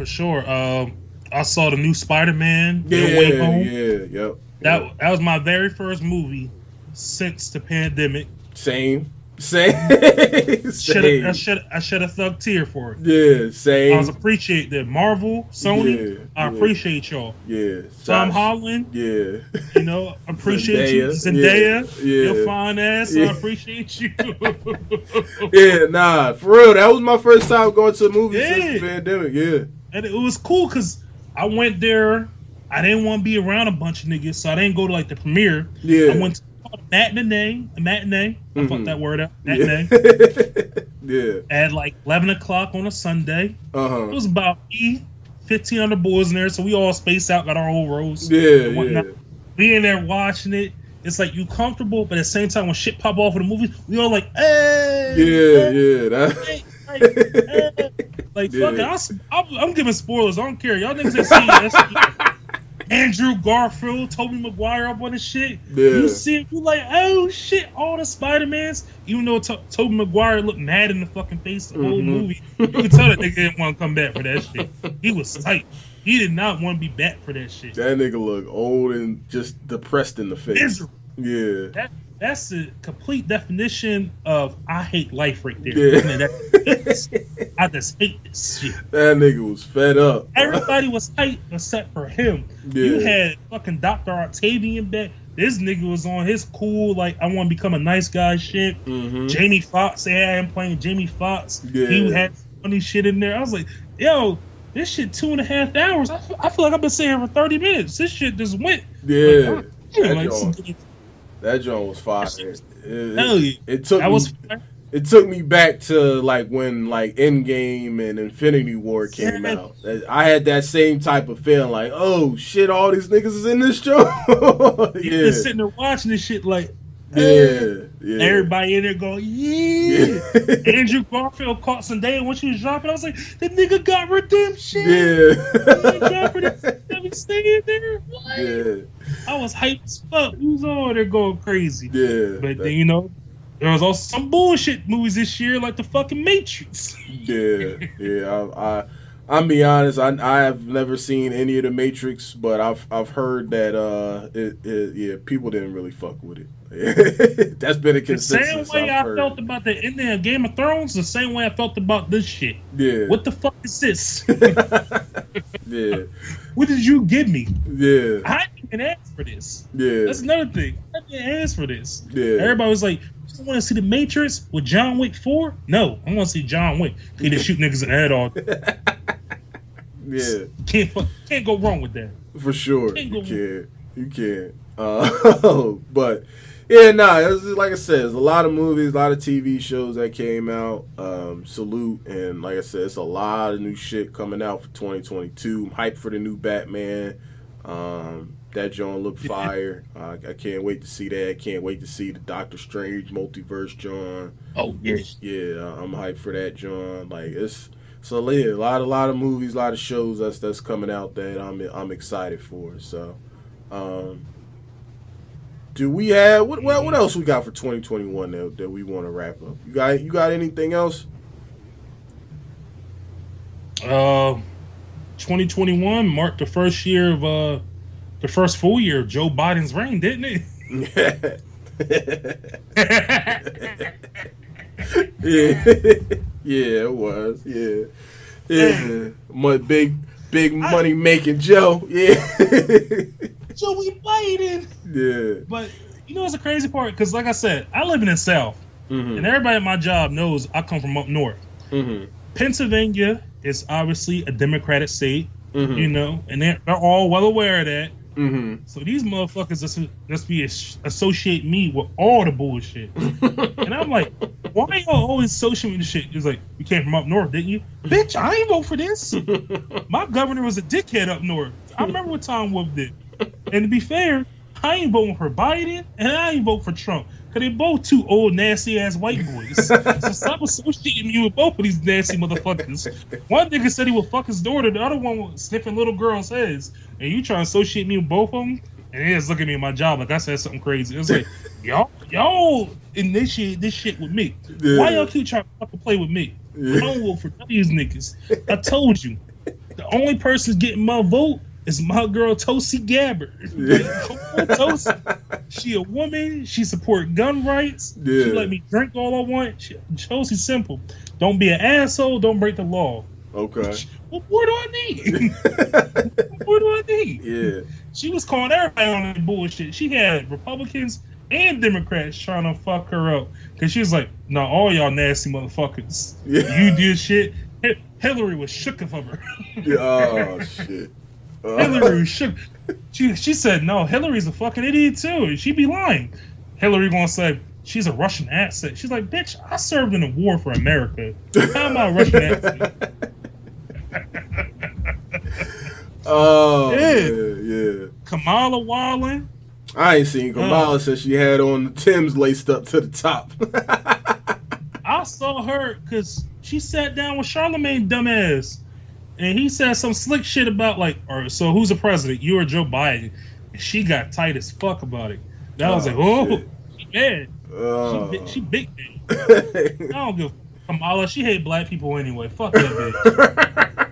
For sure. Um, I saw the new Spider Man. Yeah, Way Home. yeah, yep. That that was my very first movie since the pandemic. same, same, Should same. I should I shed a thug tear for it. Yeah, same. I was appreciate that Marvel, Sony. Yeah, I yeah. appreciate y'all. yeah, Tom Josh- Holland, Yeah, you know, appreciate you. Zendaya, Zendaya, yeah, your fine ass. I appreciate you. yeah. Nah, for real. That was my first time going to a movie since the pandemic. Yeah, and it was cool because I went there. I didn't want to be around a bunch of niggas, so I didn't go to like the premiere. yeah. I went to matinee, a matinee. I Mhm. fucked that word up. yeah. Matinee yeah. at like eleven o'clock on a Sunday. Uh huh. It was about me, fifteen other boys in there, so we all spaced out, got our own rows. Yeah, yeah. Being there watching it, it's like you comfortable, but at the same time, when shit pop off in the movies, we all like, hey, Yeah, hey, yeah. That. hey, hey, hey. Like Yeah. fuck it, I'll, s- I'm, I'm giving spoilers. I don't care. Y'all niggas ain't seen it. Andrew Garfield, Tobey Maguire up on the shit. Yeah. You see it, you like, oh shit, all the Spider Mans. Even though to- Tobey Maguire looked mad in the fucking face the whole Mhm. movie, you can tell that nigga didn't want to come back for that shit. He was tight. He did not want to be back for that shit. That nigga look old and just depressed in the face. Miserable. Yeah. That that's the complete definition of I hate life right there. Yeah. Man, that- I just hate this shit. That nigga was fed up. Everybody was tight except for him. Yeah. You had fucking Dr. Octavian back. This nigga was on his cool, like, I want to become a nice guy shit. Mhm. Jamie Foxx, yeah, I'm playing Jamie Foxx. Yeah. He had funny shit in there. I was like, yo, this shit two and a half hours. I feel, I feel like I've been sitting here for 30 minutes. This shit just went. Yeah. Like, yeah, like, That joint was fire. It, Hell it, yeah. it took that me, was it took me back to like when like Endgame and Infinity War came Yeah. out. I had that same type of feeling like, oh shit, all these niggas is in this show. you yeah. just sitting there watching this shit like, yeah. Yeah. everybody in there going, yeah. Yeah. Andrew Garfield caught Zendaya when she was dropping. I was like, the nigga got redemption. yeah. Let me stay there. What? yeah. I was hyped as fuck. Was all there going crazy. Yeah. But That- then you know, there was also some bullshit movies this year, like the fucking Matrix. Yeah, yeah. I, I I'm be honest. I I have never seen any of the Matrix, but I've I've heard that uh, it, it yeah, people didn't really fuck with it. That's been a consistent. The same way I've I felt about the ending of Game of Thrones, the same way I felt about this shit. yeah, What the fuck is this? yeah, what did you give me? yeah, I didn't even ask for this. yeah, That's another thing. I didn't ask for this. yeah. Everybody was like, "You want to see the Matrix with John Wick 4? No, I want to see John Wick. He just shoot niggas in the head all. yeah, Can't can't go wrong with that. for sure. You can't You go- can, you can. Uh, but yeah, nah. It was just, like I said, there's a lot of movies, a lot of TV shows that came out. Um, salute, and like I said, it's a lot of new shit coming out for 2022. I'm hyped for the new Batman. Um, that John looked fire. Uh, I can't wait to see that. Can't wait to see the Doctor Strange multiverse John. Oh yeah. Yeah, I'm hyped for that, John. Like it's so yeah, a lot, a lot of movies, a lot of shows that's that's coming out that I'm I'm excited for. So, um, do we have what? What, what else we got for 2021 that, that we want to wrap up? You got you got anything else? Uh, 2021 marked the first year of uh, the first full year of Joe Biden's reign, didn't it? yeah, yeah, it was. Yeah, yeah. My big, big money making Joe. Yeah, Joey Biden. yeah. But you know what's the crazy part? Because like I said, I live in the South, Mm-hmm. and everybody at my job knows I come from up north. Mm-hmm. Pennsylvania is obviously a Democratic state, Mm-hmm. you know, and they're, they're all well aware of that. Mm-hmm. So these motherfuckers just, just be associate me with all the bullshit. And I'm like, why are y'all always social media shit? He's like, you came from up north, didn't you? Bitch, I ain't vote for this. My governor was a dickhead up north. I remember what Tom Wolf did. And to be fair, I ain't voting for Biden and I ain't vote for Trump. Cause they both two old nasty ass white boys. so stop associating me with both of these nasty motherfuckers. One nigga said he would fuck his daughter, the other one was sniffing little girls' heads. And you trying to associate me with both of them? And they just look at me in my job like I said something crazy. It's like, y'all, y'all initiate this shit with me. Why y'all keep trying to fucking play with me? I don't vote for these niggas. I told you. The only person getting my vote is my girl Tulsi Gabbard. Tulsi. She a woman. She support gun rights. She let me drink all I want. She, Tulsi's simple. Don't be an asshole. Don't break the law. Okay. What more do I need? what more do I need? yeah. She was calling everybody on that bullshit. She had Republicans and Democrats trying to fuck her up because she was like, "No, all y'all nasty motherfuckers. Yeah. You did shit." Hillary was shook of her. Oh shit. Uh, Hillary shook. She she said, "No, Hillary's a fucking idiot too. She'd be lying." Hillary gonna say she's a Russian asset. She's like, "Bitch, I served in a war for America. How am I a Russian asset?" oh Yeah. yeah, yeah. Kamala Wallen. I ain't seen Kamala since she had on the Tim's laced up to the top. I saw her because she sat down with Charlemagne dumbass, and he said some slick shit about like, or so who's the president? You or Joe Biden? And she got tight as fuck about it. That was Oh, like, oh, shit. she mad. Oh. She, she big man. I don't give Kamala. She hate black people anyway. Fuck that bitch.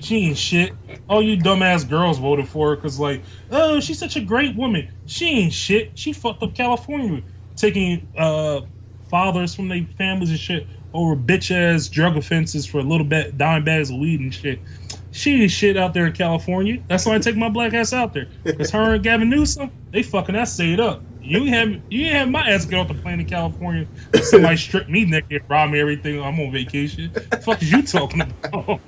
She ain't shit. All you dumbass girls voted for her because like, oh, she's such a great woman. She ain't shit. She fucked up California, taking uh fathers from their families and shit over bitch ass drug offenses for a little bit dime bags of weed and shit. She ain't shit out there in California. That's why I take my black ass out there. Cause her and Gavin Newsom, they fucking that stayed up. You have you have my ass get off the plane in California. Somebody strip me naked, rob me everything. I'm on vacation. fuck is you talking about?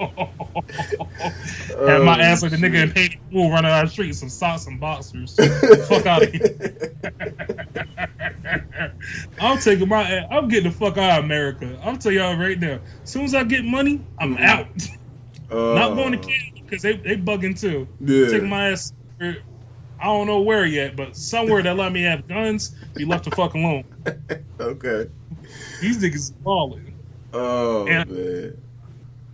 Have my Oh, ass like the nigga in paid pool running down the street, some socks and boxers. fuck out of here. I'm taking my ass. I'm getting the fuck out of America. I'm telling y'all right now. As soon as I get money, I'm Mhm. out. Uh, Not going to Canada because they they bugging too. Yeah. Taking my ass. I don't know where yet, but somewhere that let me have guns, be left the fuck alone. Okay. These niggas balling. Oh And- man.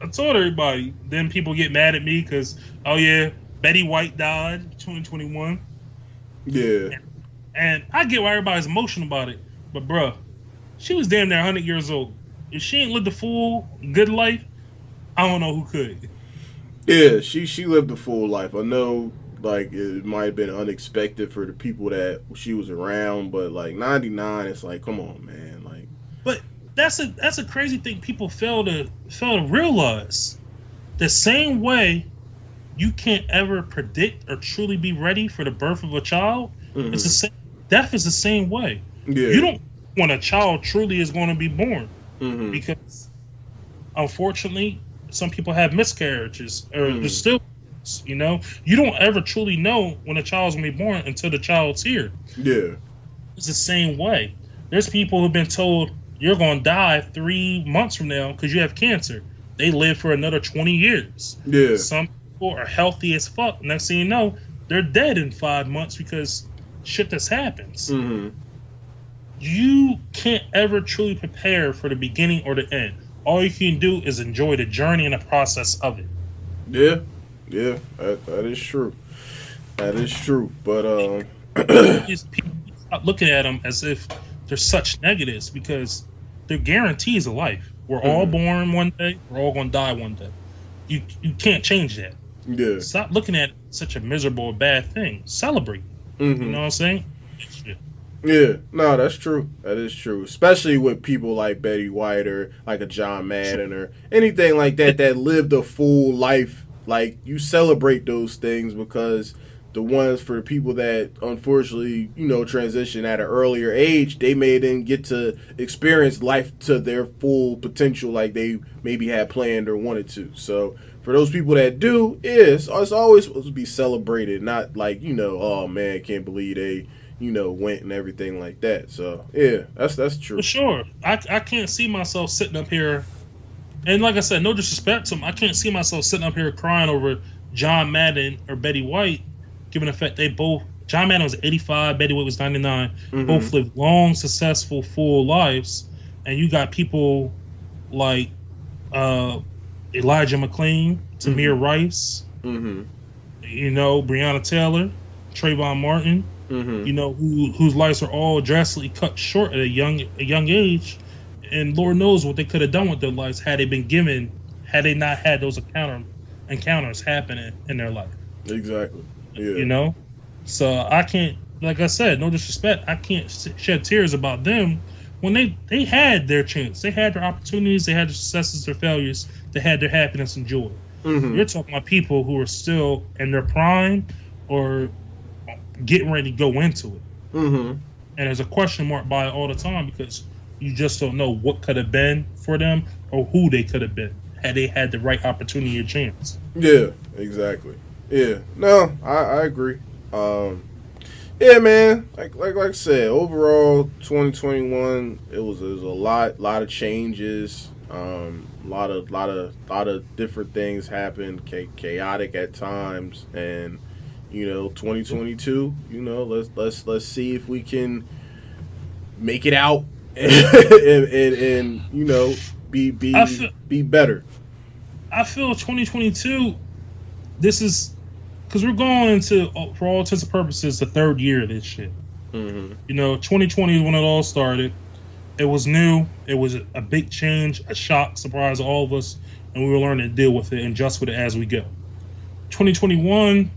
I told everybody. Then people get mad at me because, oh yeah, Betty White died 2021. Yeah. And I get why everybody's emotional about it. But bruh, she was damn near 100 years old. If she ain't lived a full, good life, I don't know who could. Yeah. She she lived a full life. I know. Like it might have been unexpected for the people that she was around, but like ninety nine, it's like, come on, man. Like, But that's a that's a crazy thing people fail to fail to realize. The same way you can't ever predict or truly be ready for the birth of a child, mhm. it's the same death is the same way. yeah. You don't when a child truly is going to be born. Mhm. because unfortunately some people have miscarriages or Mhm. there's still you know you don't ever truly know when a child's gonna be born until the child's here Yeah. it's the same way there's people who've been told you're gonna die three months from now because you have cancer they live for another 20 years Yeah. some people are healthy as fuck next thing you know they're dead in five months because shit just happens hmm you can't ever truly prepare for the beginning or the end. All you can do is enjoy the journey and the process of it. Yeah. Yeah. That, that is true. That is true. But um, just people stop looking at them as if they're such negatives because they're guarantees of life. We're all Mhm. born one day. We're all gonna die one day. You you can't change that. Yeah. Stop looking at it such a miserable bad thing. Celebrate. hmm You know what I'm saying? Yeah, no, that's true. That is true. Especially with people like Betty White or like a John Madden or anything like that that lived a full life. Like you celebrate those things because the ones for people that unfortunately, you know, transition at an earlier age, they may then get to experience life to their full potential like they maybe had planned or wanted to. So for those people that do, yeah, it's, it's always supposed to be celebrated, not like, you know, oh man, can't believe they you know, went and everything like that. So yeah, that's that's true. For sure. I, I can't see myself sitting up here. And like I said, no disrespect to him, I can't see myself sitting up here crying over John Madden or Betty White, given the fact they both. John Madden was 85, Betty White was 99. Mhm. Both lived long, successful, full lives. And you got people like uh, Elijah McClain, Tamir Rice, Mhm. you know, Breonna Taylor, Trayvon Martin Mhm. you know, who whose lives are all drastically cut short at a young a young age, and Lord knows what they could have done with their lives had they been given, had they not had those encounter encounters happening in their life. Exactly. Yeah. You know, so I can't, like I said, no disrespect, I can't shed tears about them when they they had their chance, they had their opportunities, they had their successes, their failures, they had their happiness and joy. Mhm. You're talking about people who are still in their prime or getting ready to go into it Mhm. and there's a question mark by it all the time because you just don't know what could have been for them or who they could have been had they had the right opportunity or chance. Yeah. Exactly. Yeah. No, I I agree. Um. Yeah, man. Like like like I said, overall, 2021, it was it was a lot lot of changes. Um, a lot of lot of lot of different things happened, cha- chaotic at times, and you know, 2022. You know, let's let's let's see if we can make it out and and, and you know be be feel- be better. I feel 2022, this is because we're going into, for all intents and purposes, the third year of this shit. Mm-hmm. You know, 2020 is when it all started. It was new. It was a big change, a shock, surprise to all of us, and we were learning to deal with it and adjust with it as we go. 2021,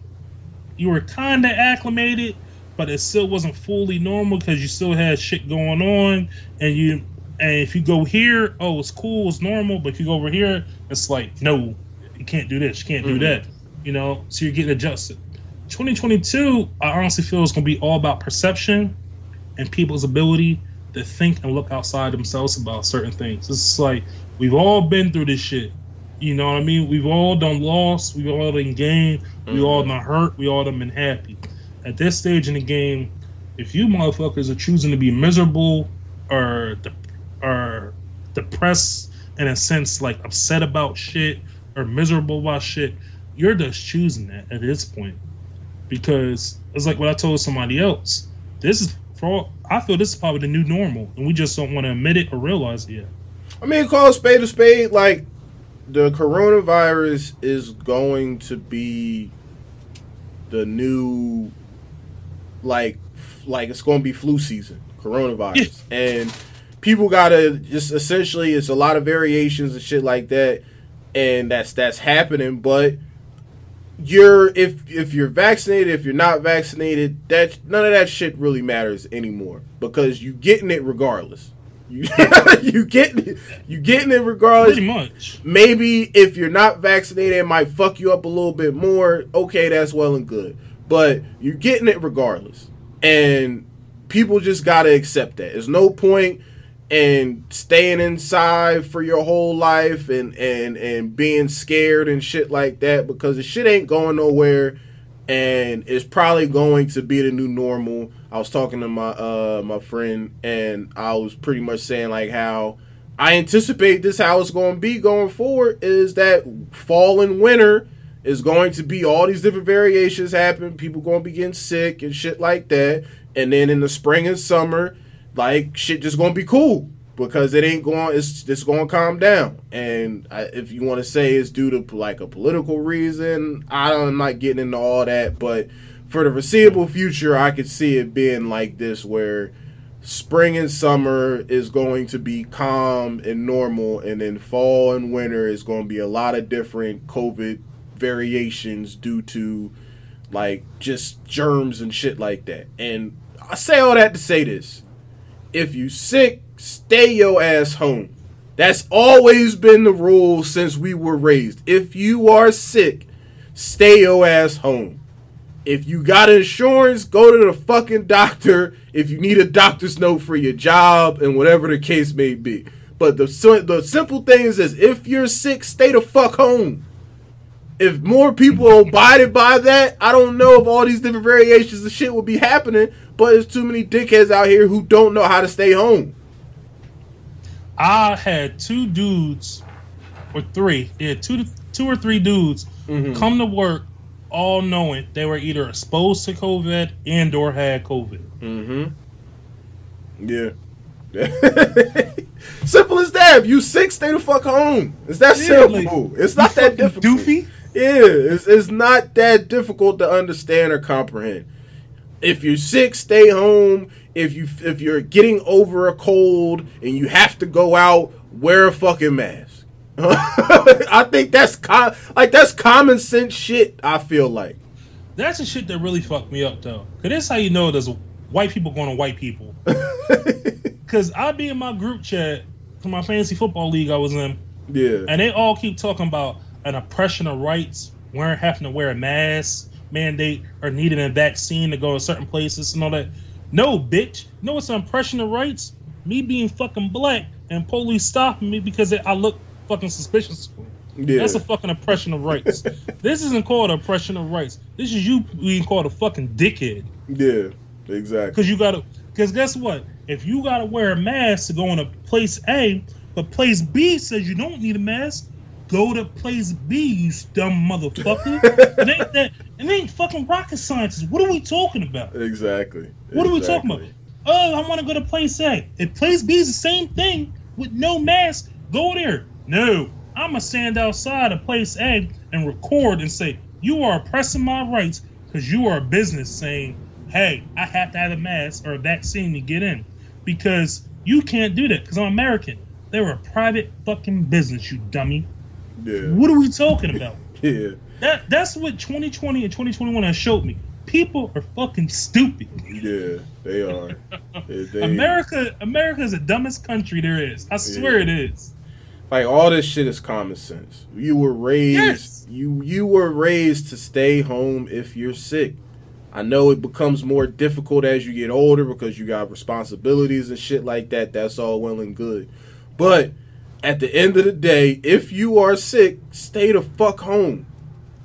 you were kind of acclimated, but it still wasn't fully normal because you still had shit going on, and you and if you go here, oh, it's cool, it's normal, but if you go over here, it's like no, you can't do this, you can't do Mhm. that, you know. So you're getting adjusted. 2022, I honestly feel is going to be all about perception and people's ability to think and look outside themselves about certain things. It's like we've all been through this shit. You know what I mean? We've all done lost, we've all done gained, we Mhm. all done hurt, we all done been happy. At this stage in the game, if you motherfuckers are choosing to be miserable or de- or depressed in a sense, like upset about shit or miserable about shit, you're just choosing that at this point because it's like what I told somebody else. This is for I feel this is probably the new normal, and we just don't want to admit it or realize it yet. I mean, call a spade a spade. Like the coronavirus is going to be the new, like, like it's going to be flu season, coronavirus, and people gotta just essentially it's a lot of variations and shit like that, and that's that's happening. But you're if if you're vaccinated, if you're not vaccinated, that none of that shit really matters anymore because you getting it regardless. You you getting it, you getting it regardless. Pretty much. Maybe if you're not vaccinated, it might fuck you up a little bit more. Okay, that's well and good, but you're getting it regardless, and people just gotta accept that. There's no point in staying inside for your whole life and and and being scared and shit like that because the shit ain't going nowhere and it's probably going to be the new normal. I was talking to my uh my friend and I was pretty much saying like how I anticipate this how it's going to be going forward is that fall and winter is going to be all these different variations happen. People going to be getting sick and shit like that. And then in the spring and summer, like shit just going to be cool because it ain't going. It's it's going to calm down. And I, if you want to say it's due to like a political reason, I don't, I'm not getting into all that. But for the foreseeable future, I could see it being like this, where spring and summer is going to be calm and normal, and then fall and winter is going to be a lot of different COVID variations due to like just germs and shit like that. And I say all that to say this: if you sick, stay your ass home. That's always been the rule since we were raised. If you are sick, stay your ass home. If you got insurance, go to the fucking doctor. If you need a doctor's note for your job and whatever the case may be. But the the simple thing is, is if you're sick, stay the fuck home. If more people abided by that, I don't know if all these different variations of shit would be happening. But there's too many dickheads out here who don't know how to stay home. I had two dudes, or three, yeah, two, two or three dudes Mhm. come to work, all knowing they were either exposed to COVID and or had COVID. Mm-hmm. Yeah. simple as that. If you sick, stay the fuck home. It's that simple. it's not You that difficult. Doofy. Yeah, it's, it's not that difficult to understand or comprehend. If you're sick, stay home. If you if you're getting over a cold and you have to go out, wear a fucking mask. I think that's com- like that's common sense shit. I feel like. That's the shit that really fucked me up though. Cause that's how you know there's white people going to white people. Cause I be in my group chat for my fantasy football league I was in, yeah. and they all keep talking about an oppression of rights, wearing having to wear a mask, mandate, or needing a vaccine to go to certain places and all that. No, bitch. No, it's an oppression of rights. Me being fucking black and police stopping me because I look fucking suspicious. Yeah. That's a fucking oppression of rights. this isn't called oppression of rights. This is you being called a fucking dickhead. yeah. Exactly. Because you gotta. Because guess what? If you gotta wear a mask to go into place A, but place B says you don't need a mask, go to place B, you dumb motherfucker. it ain't that. It ain't fucking rocket sciences. What are we talking about? Exactly. What are we talking about? Oh, I want to go to place A. If place B is the same thing with no mask, go there. No, I'm gonna stand outside of place A and record and say you are oppressing my rights because you are a business saying, "Hey, I have to have a mask or a vaccine to get in," because you can't do that because I'm American. They're a private fucking business, you dummy. Yeah. What are we talking about? Yeah. That that's what 2020 and 2021 has showed me. People are fucking stupid. Yeah. They are. They- they- America, America is the dumbest country there is. I swear Yeah. it is. Like all this shit is common sense. You were raised Yes. you you were raised to stay home if you're sick. I know it becomes more difficult as you get older because you got responsibilities and shit like that. That's all well and good. But at the end of the day, if you are sick, stay the fuck home.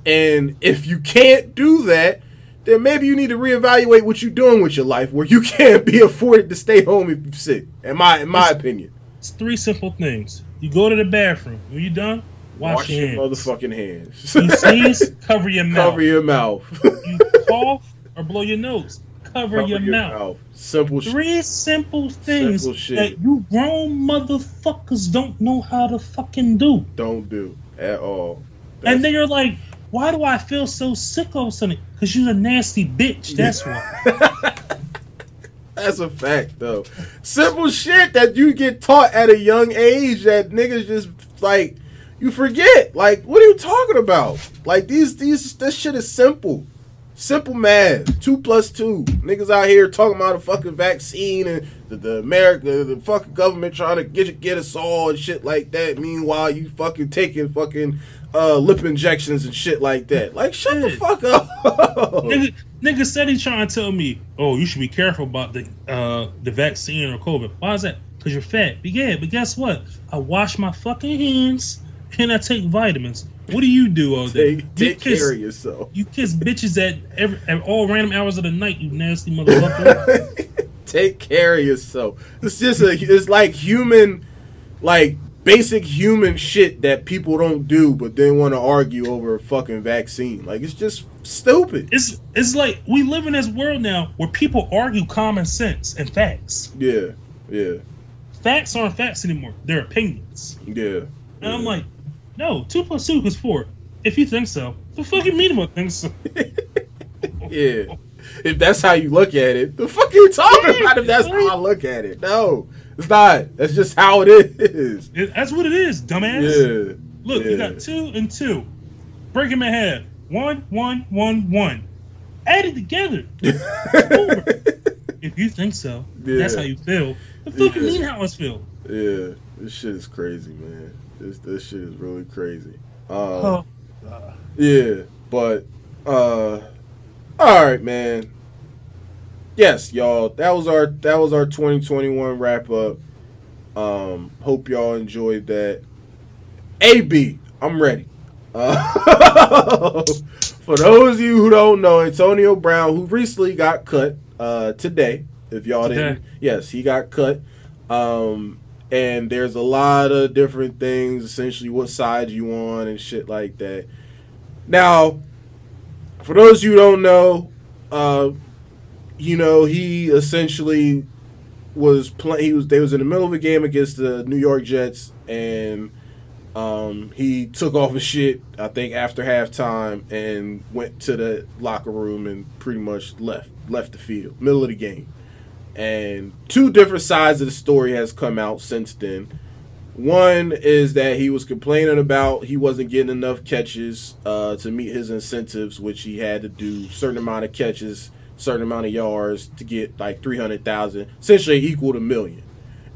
And if you can't do that, then maybe you need to reevaluate what you're doing with your life where you can't be afforded to stay home if you're sick. In my in my opinion. It's three simple things. You go to the bathroom. When you're done, wash, Wash your your hands. motherfucking hands. You sneeze, cover your mouth. Cover your mouth. You cough or blow your nose, cover, Cover your, mouth. Simple shit. Three simple things Simple shit. that you grown motherfuckers don't know how to fucking do. Don't do at all. and then you're like, why do I feel so sick all of a sudden? Because you're a nasty bitch. That's why. That's a fact, though. Simple shit that you get taught at a young age that niggas just like you forget. Like, what are you talking about? Like these these this shit is simple. Simple math. Two plus two. Niggas out here talking about a fucking vaccine and the, the America, the fucking government trying to get get us all and shit like that. Meanwhile, you fucking taking fucking uh, lip injections and shit like that. Like, shut the fuck up. nigga, nigga said he's trying to tell me, oh, you should be careful about the uh, the vaccine or COVID. Why is that? Because you're fat. But yeah, but guess what? I wash my fucking hands and I take vitamins. What do you do all day? take you take kiss, care of yourself. You kiss bitches at every at all random hours of the night. You nasty motherfucker. Take care of yourself. It's just a, it's like human, like basic human shit that people don't do, but then want to argue over a fucking vaccine. Like it's just stupid. it's it's like we live in this world now where people argue common sense and facts. Yeah, yeah, Facts aren't facts anymore. They're opinions. yeah. And I'm like, no, two plus two is four. If you think so, the fuck you mean about things so? yeah. If that's how you look at it, the fuck are you talking about? If that's how I look at it, no, it's not. That's just how it is. It- that's what it is, dumbass. Yeah. Look, yeah. you got two and two. Break them in half. One, one, one, one. Add it together. If you think so, that's how you feel. The fuck you mean how I feel? Yeah, this shit is crazy, man. This this shit is really crazy. Um, Oh. Yeah, but uh, all right, man. Yes, y'all. That was our that was our 2021 wrap up. Um, hope y'all enjoyed that. AB, I'm ready. Uh, for those of you who don't know, Antonio Brown, who recently got cut uh, today, if y'all didn't, yes, he got cut. Um, and there's a lot of different things, essentially what side you on and shit like that. Now, for those you don't know, uh, you know, he essentially was playing. He was they was in the middle of a game against the New York Jets, and um, he took off his shit. I think after halftime, and went to the locker room and pretty much left left the field, middle of the game. And two different sides of the story has come out since then. One is that he was complaining about he wasn't getting enough catches uh, to meet his incentives, which he had to do certain amount of catches, certain amount of yards to get like three hundred thousand, essentially equal to million.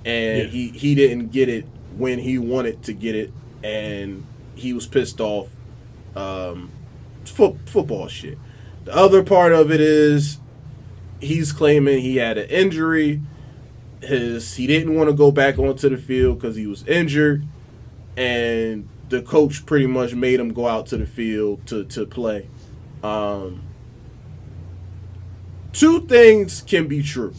And Yeah. he he didn't get it when he wanted to get it, and he was pissed off. Um, fo- football shit. The other part of it is he's claiming he had an injury his he didn't want to go back onto the field because he was injured, and the coach pretty much made him go out to the field to to play. Um, two things can be true.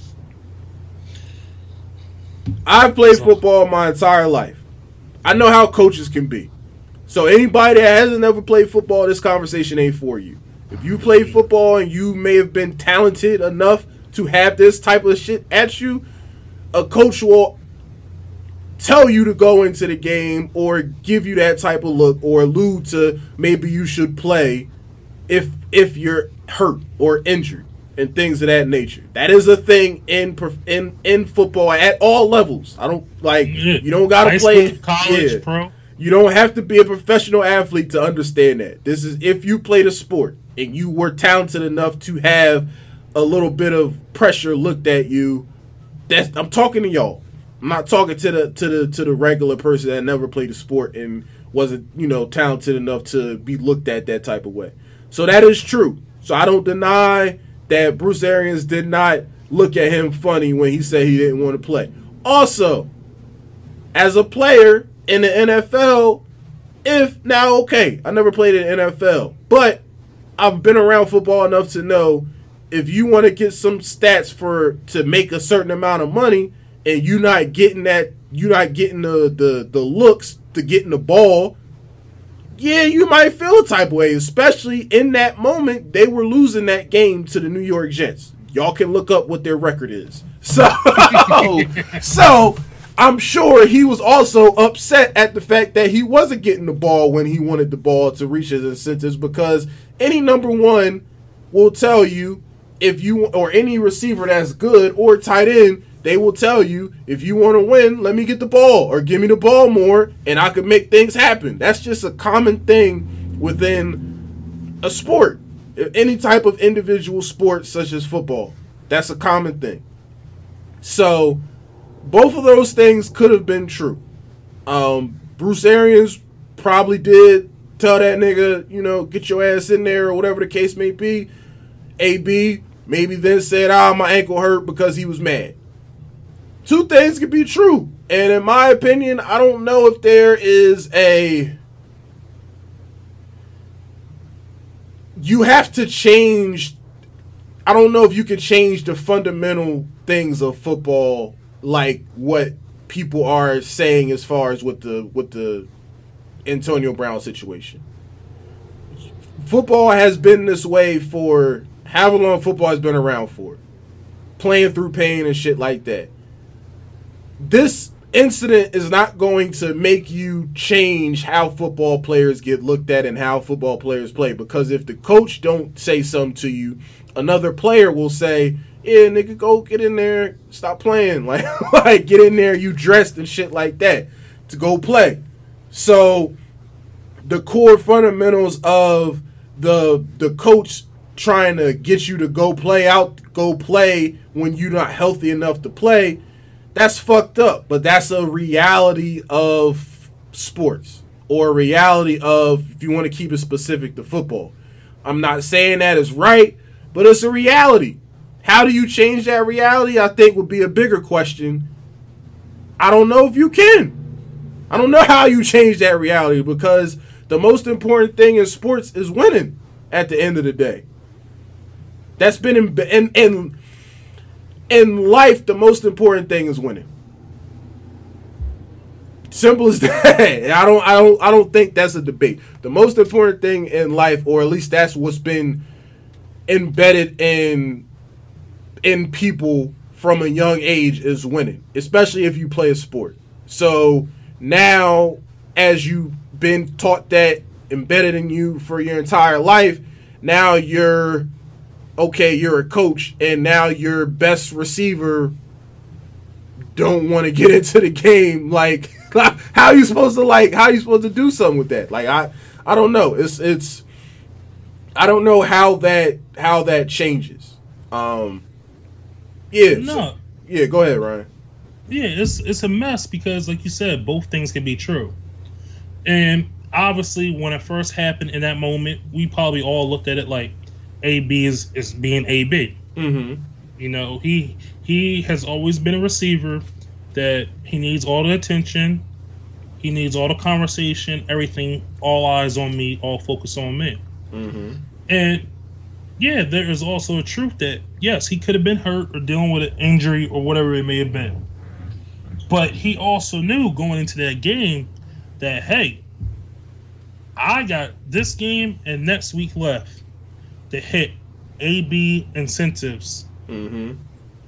I've played football my entire life. I know how coaches can be. So anybody that hasn't ever played football, this conversation ain't for you. If you play football and you may have been talented enough to have this type of shit at you, a coach will tell you to go into the game or give you that type of look or allude to maybe you should play if if you're hurt or injured and things of that nature. That is a thing in in in football at all levels. I don't like you don't got to play college, yeah. pro. You don't have to be a professional athlete to understand that. This is if you play the sport and you were talented enough to have a little bit of pressure looked at you. That's I'm talking to y'all. I'm not talking to the to the to the regular person that never played a sport and wasn't, you know, talented enough to be looked at that type of way. So that is true. So I don't deny that Bruce Arians did not look at him funny when he said he didn't want to play. Also, as a player in the NFL, if now okay, I never played in the NFL, but I've been around football enough to know if you want to get some stats for to make a certain amount of money and you're not getting that you're not getting the the, the looks to getting the ball, yeah, you might feel a type of way, especially in that moment they were losing that game to the New York Jets. Y'all can look up what their record is. So so I'm sure he was also upset at the fact that he wasn't getting the ball when he wanted the ball to reach his incentives because any number one will tell you if you or any receiver that's good or tight end, they will tell you if you want to win, let me get the ball or give me the ball more and I could make things happen. That's just a common thing within a sport. Any type of individual sport such as football. That's a common thing. So both of those things could have been true. Um, Bruce Arians probably did tell that nigga, you know, get your ass in there or whatever the case may be. AB maybe then said, ah, my ankle hurt because he was mad. Two things could be true. And in my opinion, I don't know if there is a. You have to change. I don't know if you can change the fundamental things of football like what people are saying as far as with the with the Antonio Brown situation. Football has been this way for however long football has been around for. Playing through pain and shit like that. This incident is not going to make you change how football players get looked at and how football players play because if the coach don't say something to you another player will say, "Yeah, nigga, go get in there, stop playing, like, like get in there, you dressed and shit like that to go play." So, the core fundamentals of the the coach trying to get you to go play out, go play when you're not healthy enough to play, that's fucked up. But that's a reality of sports or a reality of if you want to keep it specific to football. I'm not saying that is right, but it's a reality. How do you change that reality? I think would be a bigger question. I don't know if you can. I don't know how you change that reality because the most important thing in sports is winning at the end of the day. That's been in in in, in life the most important thing is winning. Simple as that. I don't I don't I don't think that's a debate. The most important thing in life or at least that's what's been embedded in in people from a young age is winning, especially if you play a sport. So now as you've been taught that embedded in you for your entire life, now you're okay, you're a coach, and now your best receiver don't want to get into the game. Like, how are you supposed to like? How are you supposed to do something with that? Like, I, I don't know. It's it's, I don't know how that how that changes. Um, yeah. No. so- yeah. Go ahead, Ryan. Yeah, it's it's a mess because, like you said, both things can be true. And obviously, when it first happened in that moment, we probably all looked at it like AB is is being AB. Mm-hmm. You know, he he has always been a receiver that he needs all the attention, he needs all the conversation, everything, all eyes on me, all focus on me. Mm-hmm. And yeah, there is also a truth that yes, he could have been hurt or dealing with an injury or whatever it may have been. But he also knew going into that game that hey, I got this game and next week left to hit AB incentives, Mm-hmm.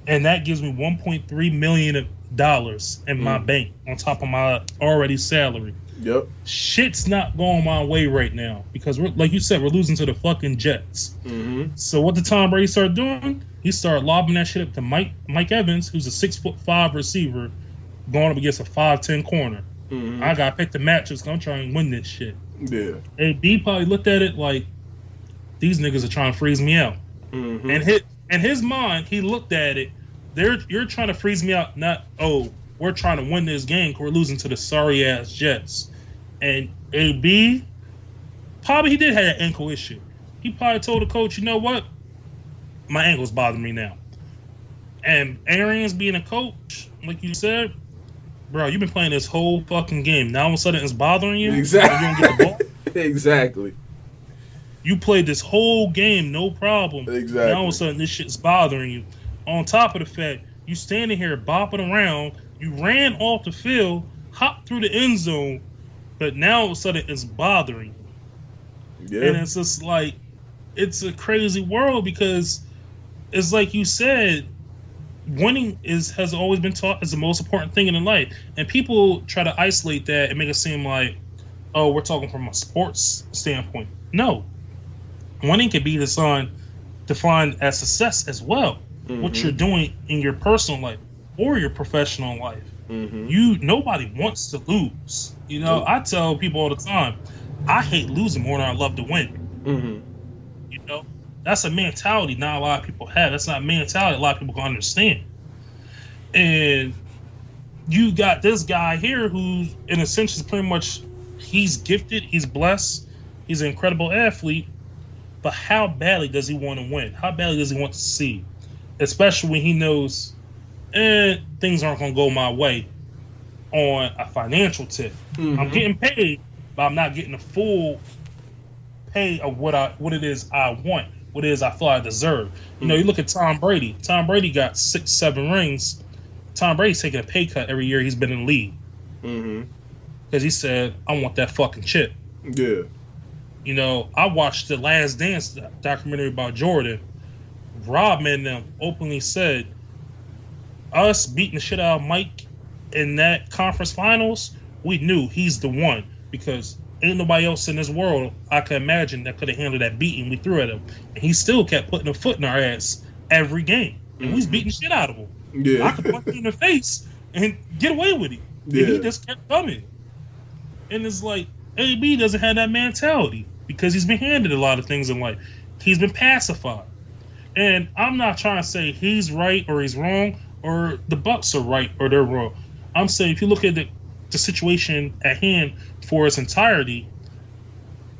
and that gives me 1.3 million dollars in my Mm. bank on top of my already salary Yep. shit's not going my way right now because we're like you said we're losing to the fucking Jets. Mm-hmm. So what did Tom Brady start doing? He started lobbing that shit up to Mike Mike Evans, who's a six foot five receiver, going up against a five ten corner. Mm-hmm. I got to pick the matches. 'cause I'm trying to win this shit. Yeah. And B probably looked at it like these niggas are trying to freeze me out. Mm-hmm. And hit in his mind, he looked at it. They're you're trying to freeze me out. Not oh, we're trying to win this game. We're losing to the sorry ass Jets. And AB, probably he did have an ankle issue. He probably told the coach, you know what, my ankle's bothering me now. And Arians being a coach, like you said, bro, you've been playing this whole fucking game. Now all of a sudden it's bothering you. Exactly. You don't get the ball. exactly. You played this whole game, no problem. Exactly. Now all of a sudden this shit's bothering you. On top of the fact, you standing here bopping around, you ran off the field, hopped through the end zone, but now all of a sudden it's bothering you. Yeah. And it's just like it's a crazy world because it's like you said, winning is has always been taught as the most important thing in life. And people try to isolate that and make it seem like, oh, we're talking from a sports standpoint. No. Winning can be defined defined as success as well. What Mhm. you're doing in your personal life or your professional life Mm-hmm. you nobody wants to lose. You know, I tell people all the time, I hate losing more than I love to win. Mm-hmm. You know, that's a mentality not a lot of people have. That's not a mentality a lot of people can understand. And you got this guy here who, in a sense, is pretty much he's gifted, he's blessed, he's an incredible athlete. But how badly does he want to win? How badly does he want to see? Especially when he knows, eh, things aren't going to go my way on a financial tip. Mm-hmm. I'm getting paid, but I'm not getting the full pay of what I what it is I want, what it is I feel I deserve. You know, you look at Tom Brady. Tom Brady got six, seven rings. Tom Brady's taking a pay cut every year he's been in the league Mm-hmm. because he said, "I want that fucking chip." Yeah. You know, I watched the Last Dance documentary about Jordan. Rodman them openly said, "Us beating the shit out of Mike in that conference finals, we knew he's the one because ain't nobody else in this world I can imagine that could have handled that beating we threw at him. And he still kept putting a foot in our ass every game. And we was beating shit out of him. Yeah. I could punch him in the face and get away with it. And Yeah. he just kept coming. And it's like AB doesn't have that mentality because he's been handed a lot of things in life. He's been pacified. And I'm not trying to say he's right or he's wrong or the Bucks are right or they're wrong. I'm saying if you look at the, the situation at hand for its entirety,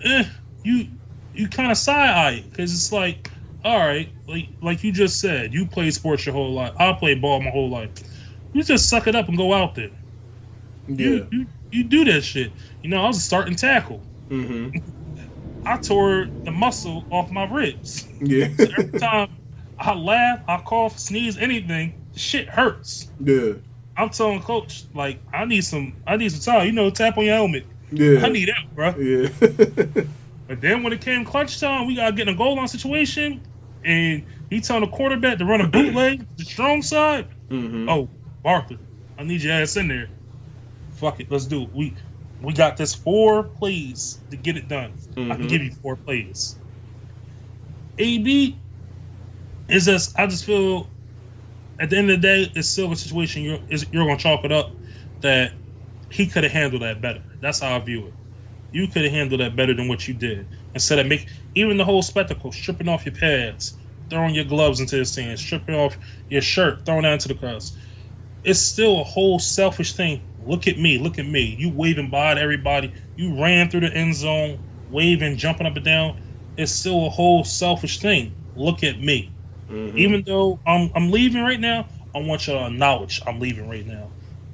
eh, you you kind of side eye it because it's like, all right, like like you just said, you play sports your whole life. I play ball my whole life. You just suck it up and go out there. Yeah. You, you you do that shit. You know, I was a starting tackle. Mm-hmm. I tore the muscle off my ribs. Yeah. Every time I laugh, I cough, sneeze, anything, shit hurts. yeah. I'm telling coach, like, I need some I need some time. You know, tap on your helmet. Yeah. I need that, bro. Yeah. But then when it came clutch time, we gotta get in a goal line situation, and he telling the quarterback to run a bootleg, the strong side. mm-hmm. Oh, Barkley, I need your ass in there. Fuck it, let's do it. We we got this four plays to get it done. I can give you four plays. AB is just I just feel at the end of the day, it's still a situation you're you're gonna chalk it up that he could have handled that better. That's how I view it. You could have handled that better than what you did. Instead of make even the whole spectacle, stripping off your pads, throwing your gloves into the sand, stripping off your shirt, throwing that into the crowds. It's still a whole selfish thing. Look at me, look at me. You waving by to everybody. You ran through the end zone, waving, jumping up and down. It's still a whole selfish thing. Look at me. Mhm. Even though I'm I'm leaving right now, I want y'all to acknowledge I'm leaving right now.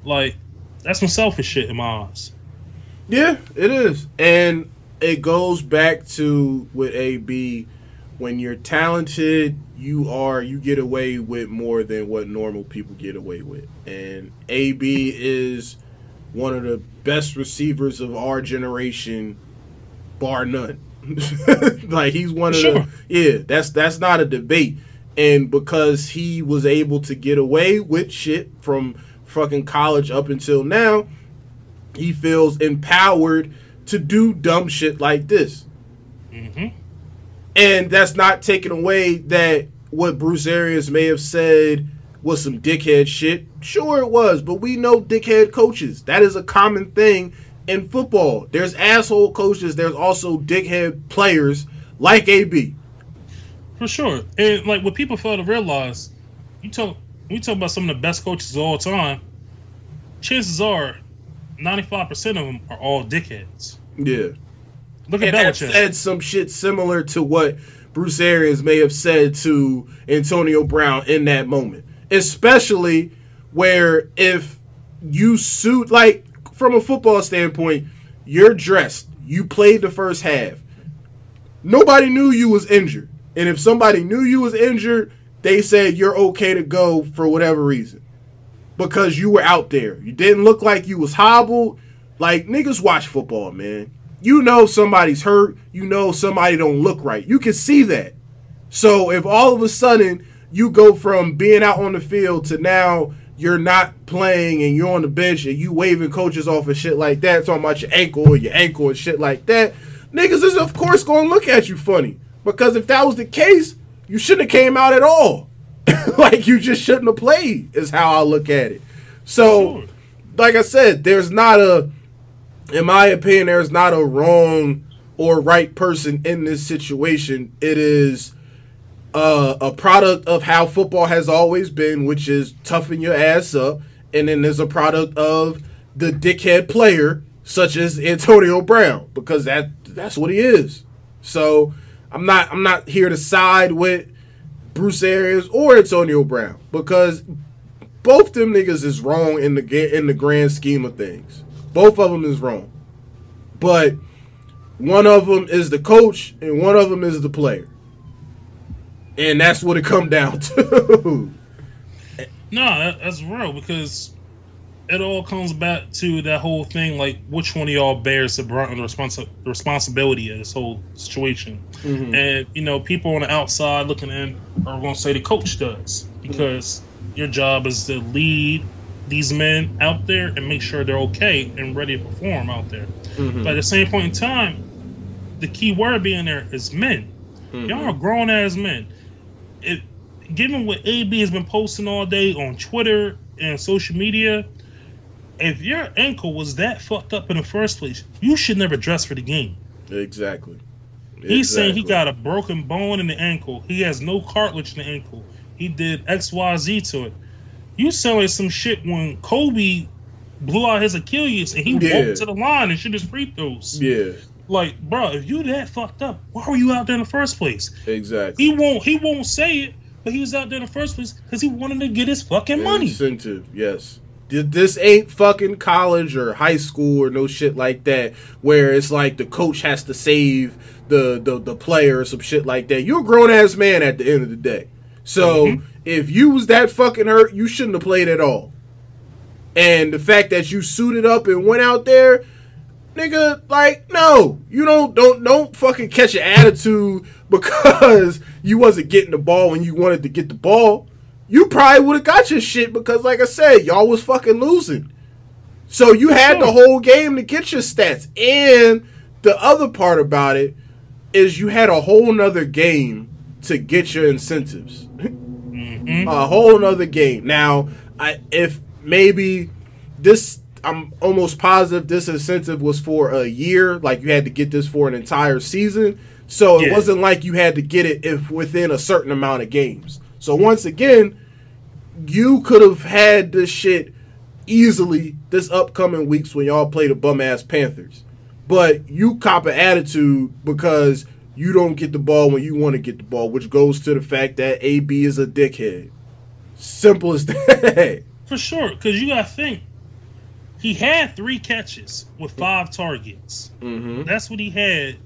Like that's some selfish shit in my eyes. Yeah, it is. And it goes back to with AB when you're talented, you are you get away with more than what normal people get away with. And AB is one of the best receivers of our generation bar none. like he's one of Sure. the yeah, that's that's not a debate. And because he was able to get away with shit from fucking college up until now, he feels empowered to do dumb shit like this. hmm And that's not taking away that what Bruce Arians may have said was some dickhead shit. Sure, it was, but we know dickhead coaches. That is a common thing in football. There's asshole coaches, there's also dickhead players like AB. For sure. And like what people fail to realize, you talk we talk about some of the best coaches of all time. Chances are, ninety five percent of them are all dickheads. Yeah. Look at and have Belichick. said some shit similar to what Bruce Arians may have said to Antonio Brown in that moment. Especially where if you suit like from a football standpoint, you're dressed. You played the first half. Nobody knew you was injured. And if somebody knew you was injured, they said you're okay to go for whatever reason. Because you were out there. You didn't look like you was hobbled. Like niggas watch football, man. You know somebody's hurt. You know somebody don't look right. You can see that. So if all of a sudden you go from being out on the field to now you're not playing and you're on the bench and you waving coaches off and shit like that, talking about your ankle or your ankle and shit like that, niggas is of course gonna look at you funny. Because if that was the case, you shouldn't have came out at all. like you just shouldn't have played, is how I look at it. So Sure. like I said, there's not a, in my opinion, there's not a wrong or right person in this situation. It is uh, a product of how football has always been, which is toughen your ass up, and then there's a product of the dickhead player such as Antonio Brown because that that's what he is. So I'm not I'm not here to side with Bruce Arians or Antonio Brown because both them niggas is wrong in the in the grand scheme of things. Both of them is wrong, but one of them is the coach and one of them is the player, and that's what it come down to. No, that's real because it all comes back to that whole thing. Like, which one of y'all bears the brunt of the responsi- responsibility of this whole situation? And you know, people on the outside looking in are going to say the coach does because your job is to lead these men out there and make sure they're okay and ready to perform out there. Mm-hmm. But at the same point in time, the key word being there is men. Mm-hmm. Y'all are grown as men. It, given what AB has been posting all day on Twitter and social media, if your ankle was that fucked up in the first place, you should never dress for the game. Exactly. He's saying he got a broken bone in the ankle. He has no cartilage in the ankle. He did X, Y, Z to it. You selling some shit when Kobe blew out his Achilles and he yeah. walked to the line and shit his free throws. Yeah. Like, bro, if you that fucked up, why were you out there in the first place? Exactly. He won't. He won't say it, but he was out there in the first place because he wanted to get his fucking money. Incentive, yes. This ain't fucking college or high school or no shit like that, where it's like the coach has to save the the, the player or some shit like that. You're a grown ass man at the end of the day. So mm-hmm. if you was that fucking hurt, you shouldn't have played at all. And the fact that you suited up and went out there, nigga, like, no, you don't don't don't fucking catch an attitude because you wasn't getting the ball when you wanted to get the ball. You probably would have got your shit because, like I said, y'all was fucking losing. So you had the whole game to get your stats. And the other part about it is you had a whole nother game to get your incentives. Mm-hmm. a whole nother game. Now, I if maybe this I'm almost positive this incentive was for a year, like you had to get this for an entire season. So it yeah. wasn't like you had to get it if within a certain amount of games. So once again, you could have had this shit easily this upcoming weeks when y'all play the bum ass Panthers. But you cop an attitude because you don't get the ball when you want to get the ball, which goes to the fact that AB is a dickhead. Simple as that. For sure, because you gotta think he had three catches with five targets. Mm-hmm. That's what he had,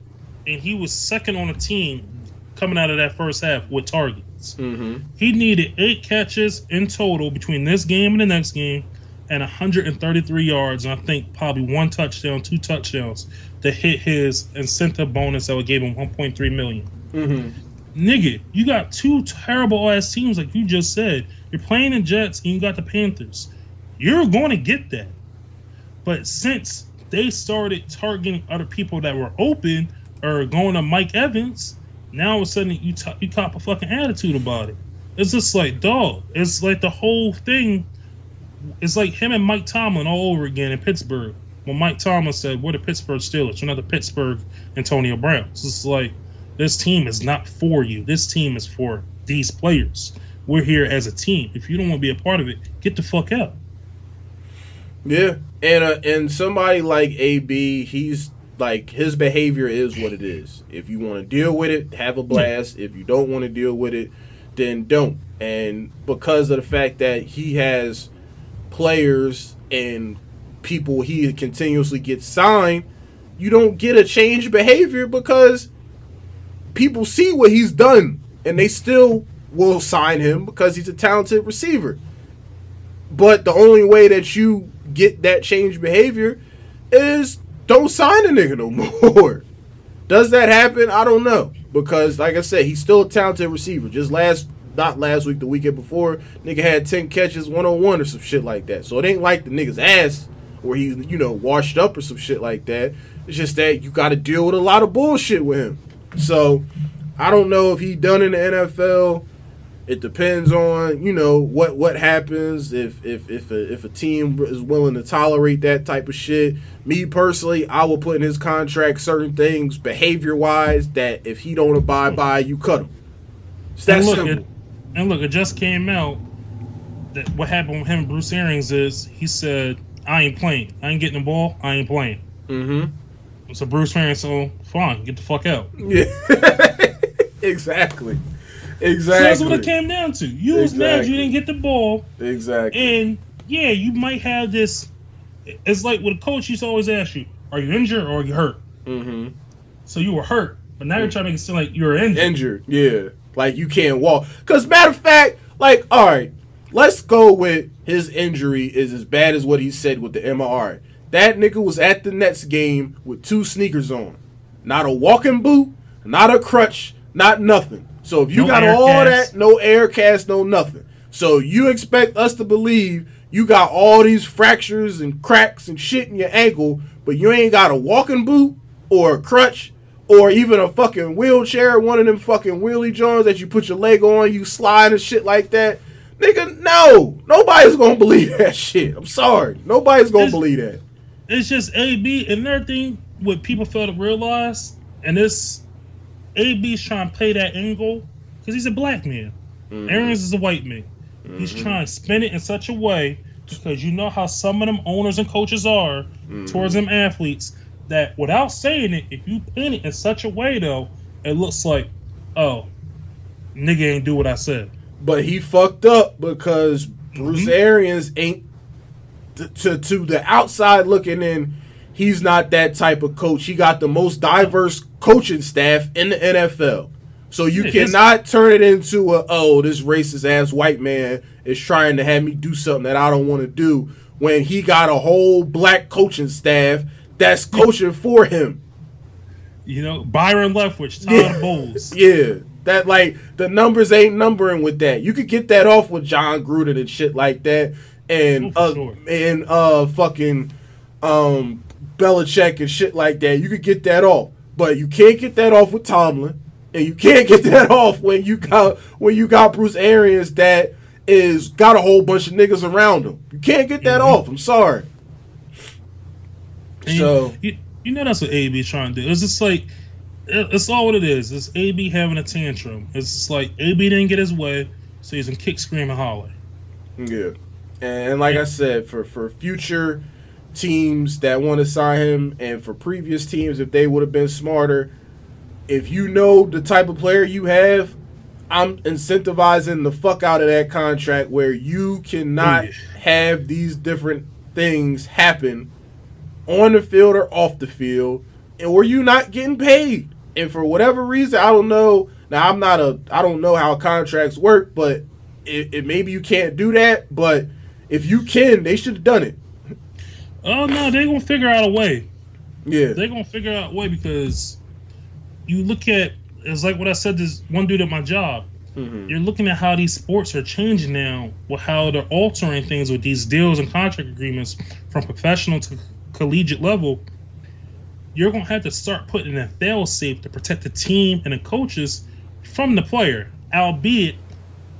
and he was second on the team coming out of that first half with targets. Mm-hmm. He needed eight catches in total between this game and the next game, and 133 yards, and I think probably one touchdown, two touchdowns to hit his incentive bonus that would give him 1.3 million. Mm-hmm. Nigga, you got two terrible ass teams, like you just said. You're playing the Jets and you got the Panthers. You're going to get that. But since they started targeting other people that were open or going to Mike Evans, now all of a sudden you t- you cop a fucking attitude about it. It's just like dog. It's like the whole thing. It's like him and Mike Tomlin all over again in Pittsburgh. When Mike Tomlin said, "We're the Pittsburgh Steelers. We're not the Pittsburgh Antonio Browns." It's like this team is not for you. This team is for these players. We're here as a team. If you don't want to be a part of it, get the fuck out. Yeah, and uh, and somebody like AB, he's like his behavior is what it is. If you want to deal with it, have a blast. If you don't want to deal with it, then don't. And because of the fact that he has players and people he continuously gets signed, you don't get a change behavior because people see what he's done and they still will sign him because he's a talented receiver. But the only way that you get that change behavior is don't sign a nigga no more. Does that happen? I don't know. Because like I said, he's still a talented receiver. Just last not last week, the weekend before, nigga had 10 catches, 101 or some shit like that. So it ain't like the nigga's ass where he's, you know, washed up or some shit like that. It's just that you gotta deal with a lot of bullshit with him. So I don't know if he done in the NFL. It depends on you know what what happens if if if a, if a team is willing to tolerate that type of shit. Me personally, I will put in his contract certain things behavior wise that if he don't abide by, you cut him. It's that and look, simple. It, and look, it just came out that what happened with him and Bruce Arians is he said, "I ain't playing. I ain't getting the ball. I ain't playing." Mm-hmm. So Bruce Arians, so fine, get the fuck out. Yeah, exactly. Exactly. So that's what it came down to. You was mad you didn't get the ball. Exactly. And yeah, you might have this. It's like with a coach used to always ask you, "Are you injured or are you hurt?" Mm-hmm. So you were hurt, but now you're trying to make it seem like you're injured. Injured, yeah. Like you can't walk. Cause matter of fact, like all right, let's go with his injury is as bad as what he said with the MRI. That nigga was at the Nets game with two sneakers on, not a walking boot, not a crutch, not nothing. So if you no got all cast. that, no air cast, no nothing. So you expect us to believe You got all these fractures and cracks and shit in your ankle, but you ain't got a walking boot or a crutch or even a fucking wheelchair, one of them fucking wheelie joints that you put your leg on, you slide and shit like that. Nigga, no. Nobody's gonna believe that shit. I'm sorry. Nobody's gonna It's- believe that. It's just AB and another thing what people fail to realize, and this AB's trying to play that angle because he's a black man. Mm-hmm. Arians is a white man. He's trying to spin it in such a way because you know how some of them owners and coaches are Mm-hmm. towards them athletes that without saying it, if you pin it in such a way though, it looks like, oh, nigga ain't do what I said. But he fucked up because Bruce Mhm. Arians ain't to, to to the outside looking in. He's not that type of coach. He got the most diverse coaching staff in the NFL. So you Yeah, cannot turn it into a oh this racist ass white man is trying to have me do something that I don't want to do when he got a whole black coaching staff that's coaching for him. You know, Byron Leftwich, Todd Yeah. Bowles. Yeah, that like the numbers ain't numbering with that. You could get that off with Jon Gruden and shit like that, and Oh, uh, sure. and uh, fucking um, Belichick and shit like that. You could get that off, but you can't get that off with Tomlin, and you can't get that off when you got when you got Bruce Arians that is got a whole bunch of niggas around him. You can't get that Mhm. off. I'm sorry. And So you, you know that's what AB trying to do. It's just like it- it's all what it is. It's AB having a tantrum. It's just like AB didn't get his way, so he's gonna kick, scream, and holler. Yeah, and like I said, for for future teams that want to sign him, and for previous teams, if they would have been smarter, if you know the type of player you have, I'm incentivizing the fuck out of that contract where you cannot have these different things happen on the field or off the field, and where you not getting paid. And for whatever reason, I don't know. Now I'm not a I don't know how contracts work, but it, it maybe you can't do that. But if you can, they should have done it. Oh no, they're gonna figure out a way. Yeah, They're gonna figure out a way because you look at it's like what I said. This one dude at my job. Mhm. You're looking at how these sports are changing now, with how they're altering things with these deals and contract agreements from professional to collegiate level. You're gonna have to start putting in a fail safe to protect the team and the coaches from the player. Albeit,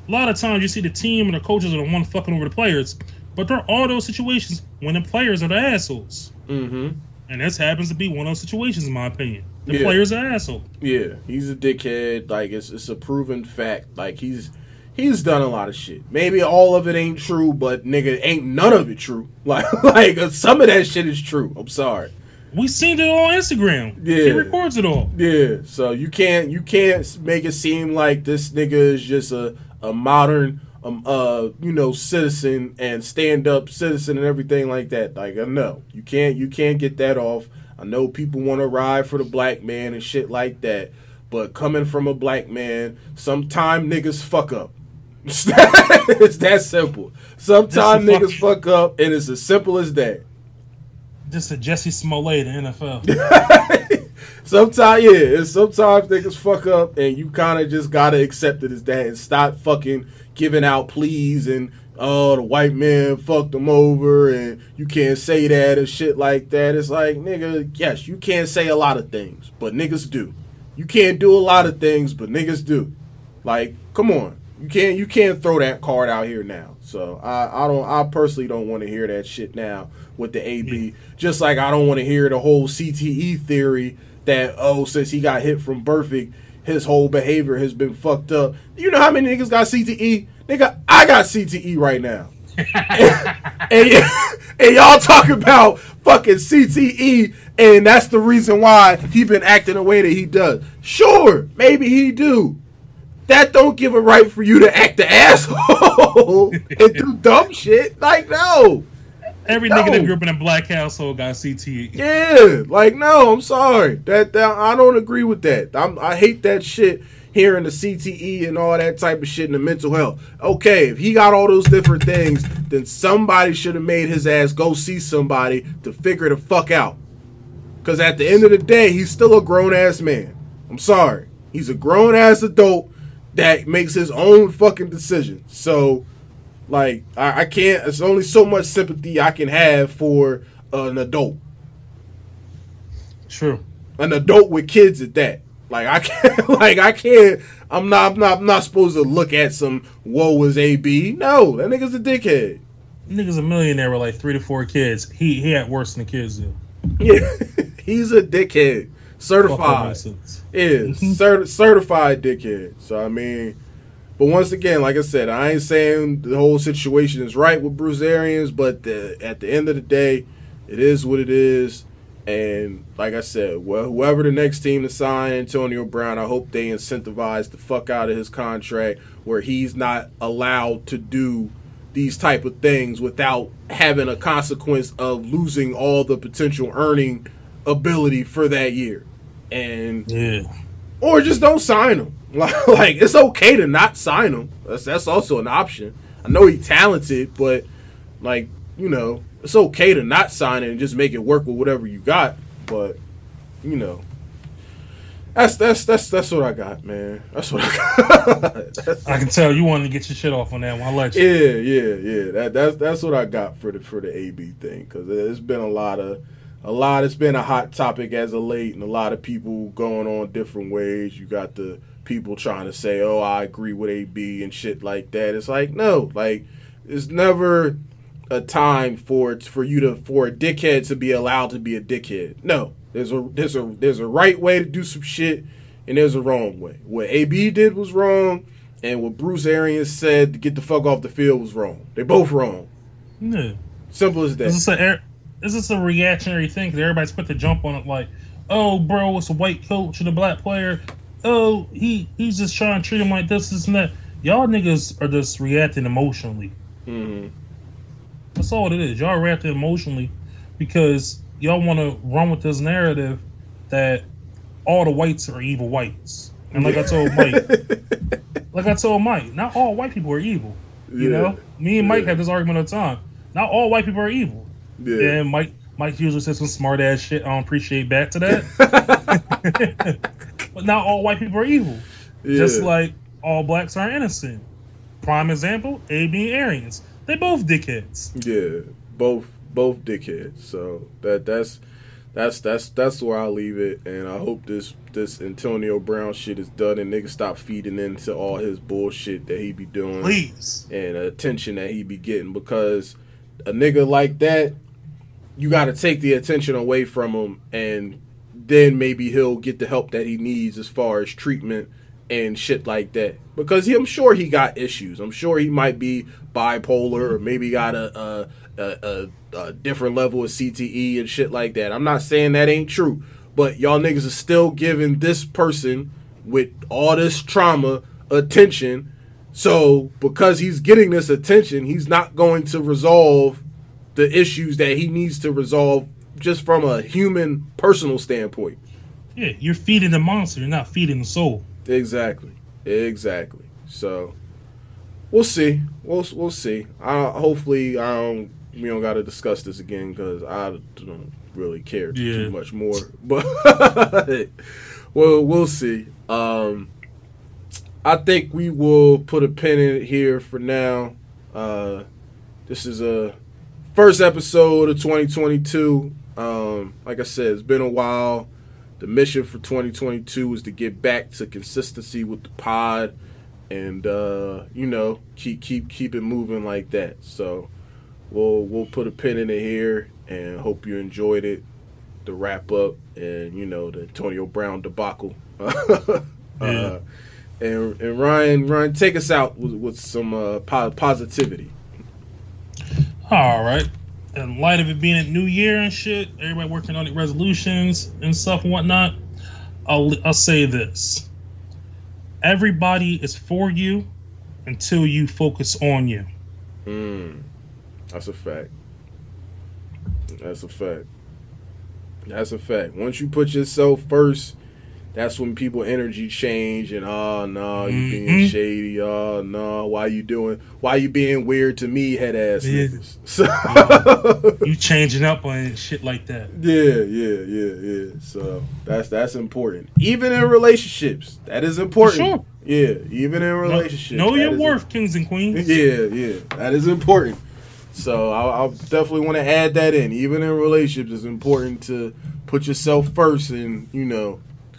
a lot of times you see the team and the coaches are the one fucking over the players, but there are all those situations when the players are the assholes. mm-hmm. And this happens to be one of those situations, in my opinion. The Yeah. players are asshole. yeah. He's a dickhead. Like it's it's a proven fact. Like he's he's done a lot of shit. Maybe all of it ain't true, but nigga, ain't none of it true. Like like some of that shit is true. I'm sorry. We seen it on Instagram. Yeah, He records it all. Yeah, so you can't you can't make it seem like this nigga is just a a modern um uh you know citizen and stand up citizen and everything like that. Like uh, no, you can't you can't get that off. I know people want to ride for the black man and shit like that, but coming from a black man, sometime niggas fuck up. it's that simple. Sometimes niggas fuck up, and it's as simple as that. Just a Jussie Smollett in the NFL. Sometimes, yeah, sometimes niggas fuck up, and you kind of just gotta accept it as that and stop fucking giving out pleas and oh the white man fucked them over and you can't say that and shit like that. It's like nigga, yes, you can't say a lot of things, but niggas do. You can't do a lot of things, but niggas do. Like, come on, you can't you can't throw that card out here now. So I I don't I personally don't want to hear that shit now with the AB. Just like I don't want to hear the whole CTE theory that oh since he got hit from Burfict, his whole behavior has been fucked up. You know how many niggas got CTE? Nigga, I got CTE right now. and, and y'all talk about fucking CTE, and that's the reason why he been acting the way that he does. Sure, maybe he do. That don't give a right for you to act the asshole and do dumb shit. Like no, Every No. nigga that grew up in a black household got CTE. yeah, like no. I'm sorry. That, that I don't agree with that. I'm, I hate that shit. Hearing the CTE and all that type of shit in the mental health. Okay, if he got all those different things, then somebody should have made his ass go see somebody to figure the fuck out. Because at the end of the day, he's still a grown ass man. I'm sorry. He's a grown ass adult that makes his own fucking decisions. So Like I, I can't. It's only so much sympathy I can have for an adult. True. An adult with kids at that. Like I can't. Like I can't. I'm not. I'm not. I'm not supposed to look at some. Whoa, was AB? No, that nigga's a dickhead. Nigga's a millionaire with like three to four kids. He he had worse than the kids do. Yeah, he's a dickhead. Certified. Yeah, cert- certified dickhead. So I mean, but once again, like I said, I ain't saying the whole situation is right with Bruce Arians, but the, at the end of the day, it is what it is. And like I said, well, whoever the next team to sign Antonio Brown, I hope they incentivize the fuck out of his contract where he's not allowed to do these type of things without having a consequence of losing all the potential earning ability for that year. And yeah. Or just don't sign him. like it's okay to not sign him. That's that's also an option. I know he's talented, but like, you know, it's okay to not sign it and just make it work with whatever you got. But you know, that's that's that's that's what I got, man. That's what I got. I can tell you wanted to get your shit off on that one. I let you. Yeah, yeah, yeah. That that's that's what I got for the for the AB thing because there's been a lot of a lot. It's been a hot topic as of late, and a lot of people going on different ways. You got the people trying to say, "Oh, I agree with AB" and shit like that. It's like no, like it's never a time for for you to for a dickhead to be allowed to be a dickhead. No, there's a there's a there's a right way to do some shit, and there's a wrong way. What AB did was wrong, and what Bruce Arians said to get the fuck off the field was wrong. They both wrong. Yeah. Simple as that. Is this a, is a reactionary thing? Because everybody's quick to jump on it like, oh, bro, it's a white coach and a black player. Oh, he he's just trying to treat him like this, this, and that. Y'all niggas are just reacting emotionally. Mm-hmm. That's all it is. Y'all reacting emotionally because y'all want to run with this narrative that all the whites are evil whites. And like I told Mike, like I told Mike, not all white people are evil. You yeah. know, me and Mike yeah. have this argument all the time. Not all white people are evil. Yeah. And Mike, Mike usually says some smart ass shit. I don't appreciate back to that. but not all white people are evil. Yeah. Just like all blacks are innocent. Prime example: AB and Arians. They both dickheads. Yeah, both both dickheads. So that that's that's that's that's where I leave it. And I hope this this Antonio Brown shit is done and niggas stop feeding into all his bullshit that he be doing. Please. And attention that he be getting because a nigga like that, you got to take the attention away from him, and then maybe he'll get the help that he needs as far as treatment and shit like that. Because he, I'm sure he got issues. I'm sure he might be bipolar or maybe got a, a, a, a, different level of CTE and shit like that. I'm not saying that ain't true, but y'all niggas are still giving this person with all this trauma attention. So because he's getting this attention, he's not going to resolve the issues that he needs to resolve just from a human personal standpoint. Yeah, you're feeding the monster, you're not feeding the soul. Exactly. Exactly. So we'll see. We'll we'll see. I hopefully I don't we don't got to discuss this again because I don't really care yeah. too much more. But well, we'll see. Um, I think we will put a pin in it here for now. Uh, this is a first episode of 2022. Um, like I said, it's been a while. The mission for 2022 is to get back to consistency with the pod and uh, you know keep keep keep it moving like that. So we'll we'll put a pin in it here and hope you enjoyed it. The wrap up and you know the Antonio Brown debacle. uh, and and Ryan Ryan take us out with, with some uh, positivity. All right. In light of it being a new year and shit, everybody working on the resolutions and stuff and whatnot. I'll I'll say this everybody is for you until you focus on you. Mm, that's a fact. That's a fact. That's a fact. Once you put yourself first, that's when people energy change and oh no you Mhm. being shady oh no why you doing why you being weird to me head ass Yeah. niggas so You changing up on shit like that. yeah yeah yeah yeah so that's that's important even in relationships that is important sure. yeah even in relationships know your worth, kings and queens. yeah, yeah, that is important. So I'll, I'll definitely want to add that in. Even in relationships, it's important to put yourself first, and you know,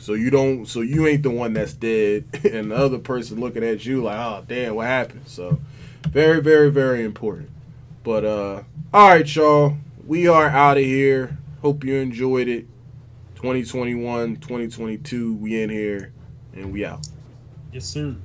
so you don't, so you ain't the one that's dead, and the other person looking at you like, oh damn, what happened? So very, very, very important. But uh, all right, y'all, we are out of here. Hope you enjoyed it. 2021, 2022, we in here, and we out. Yes, sir.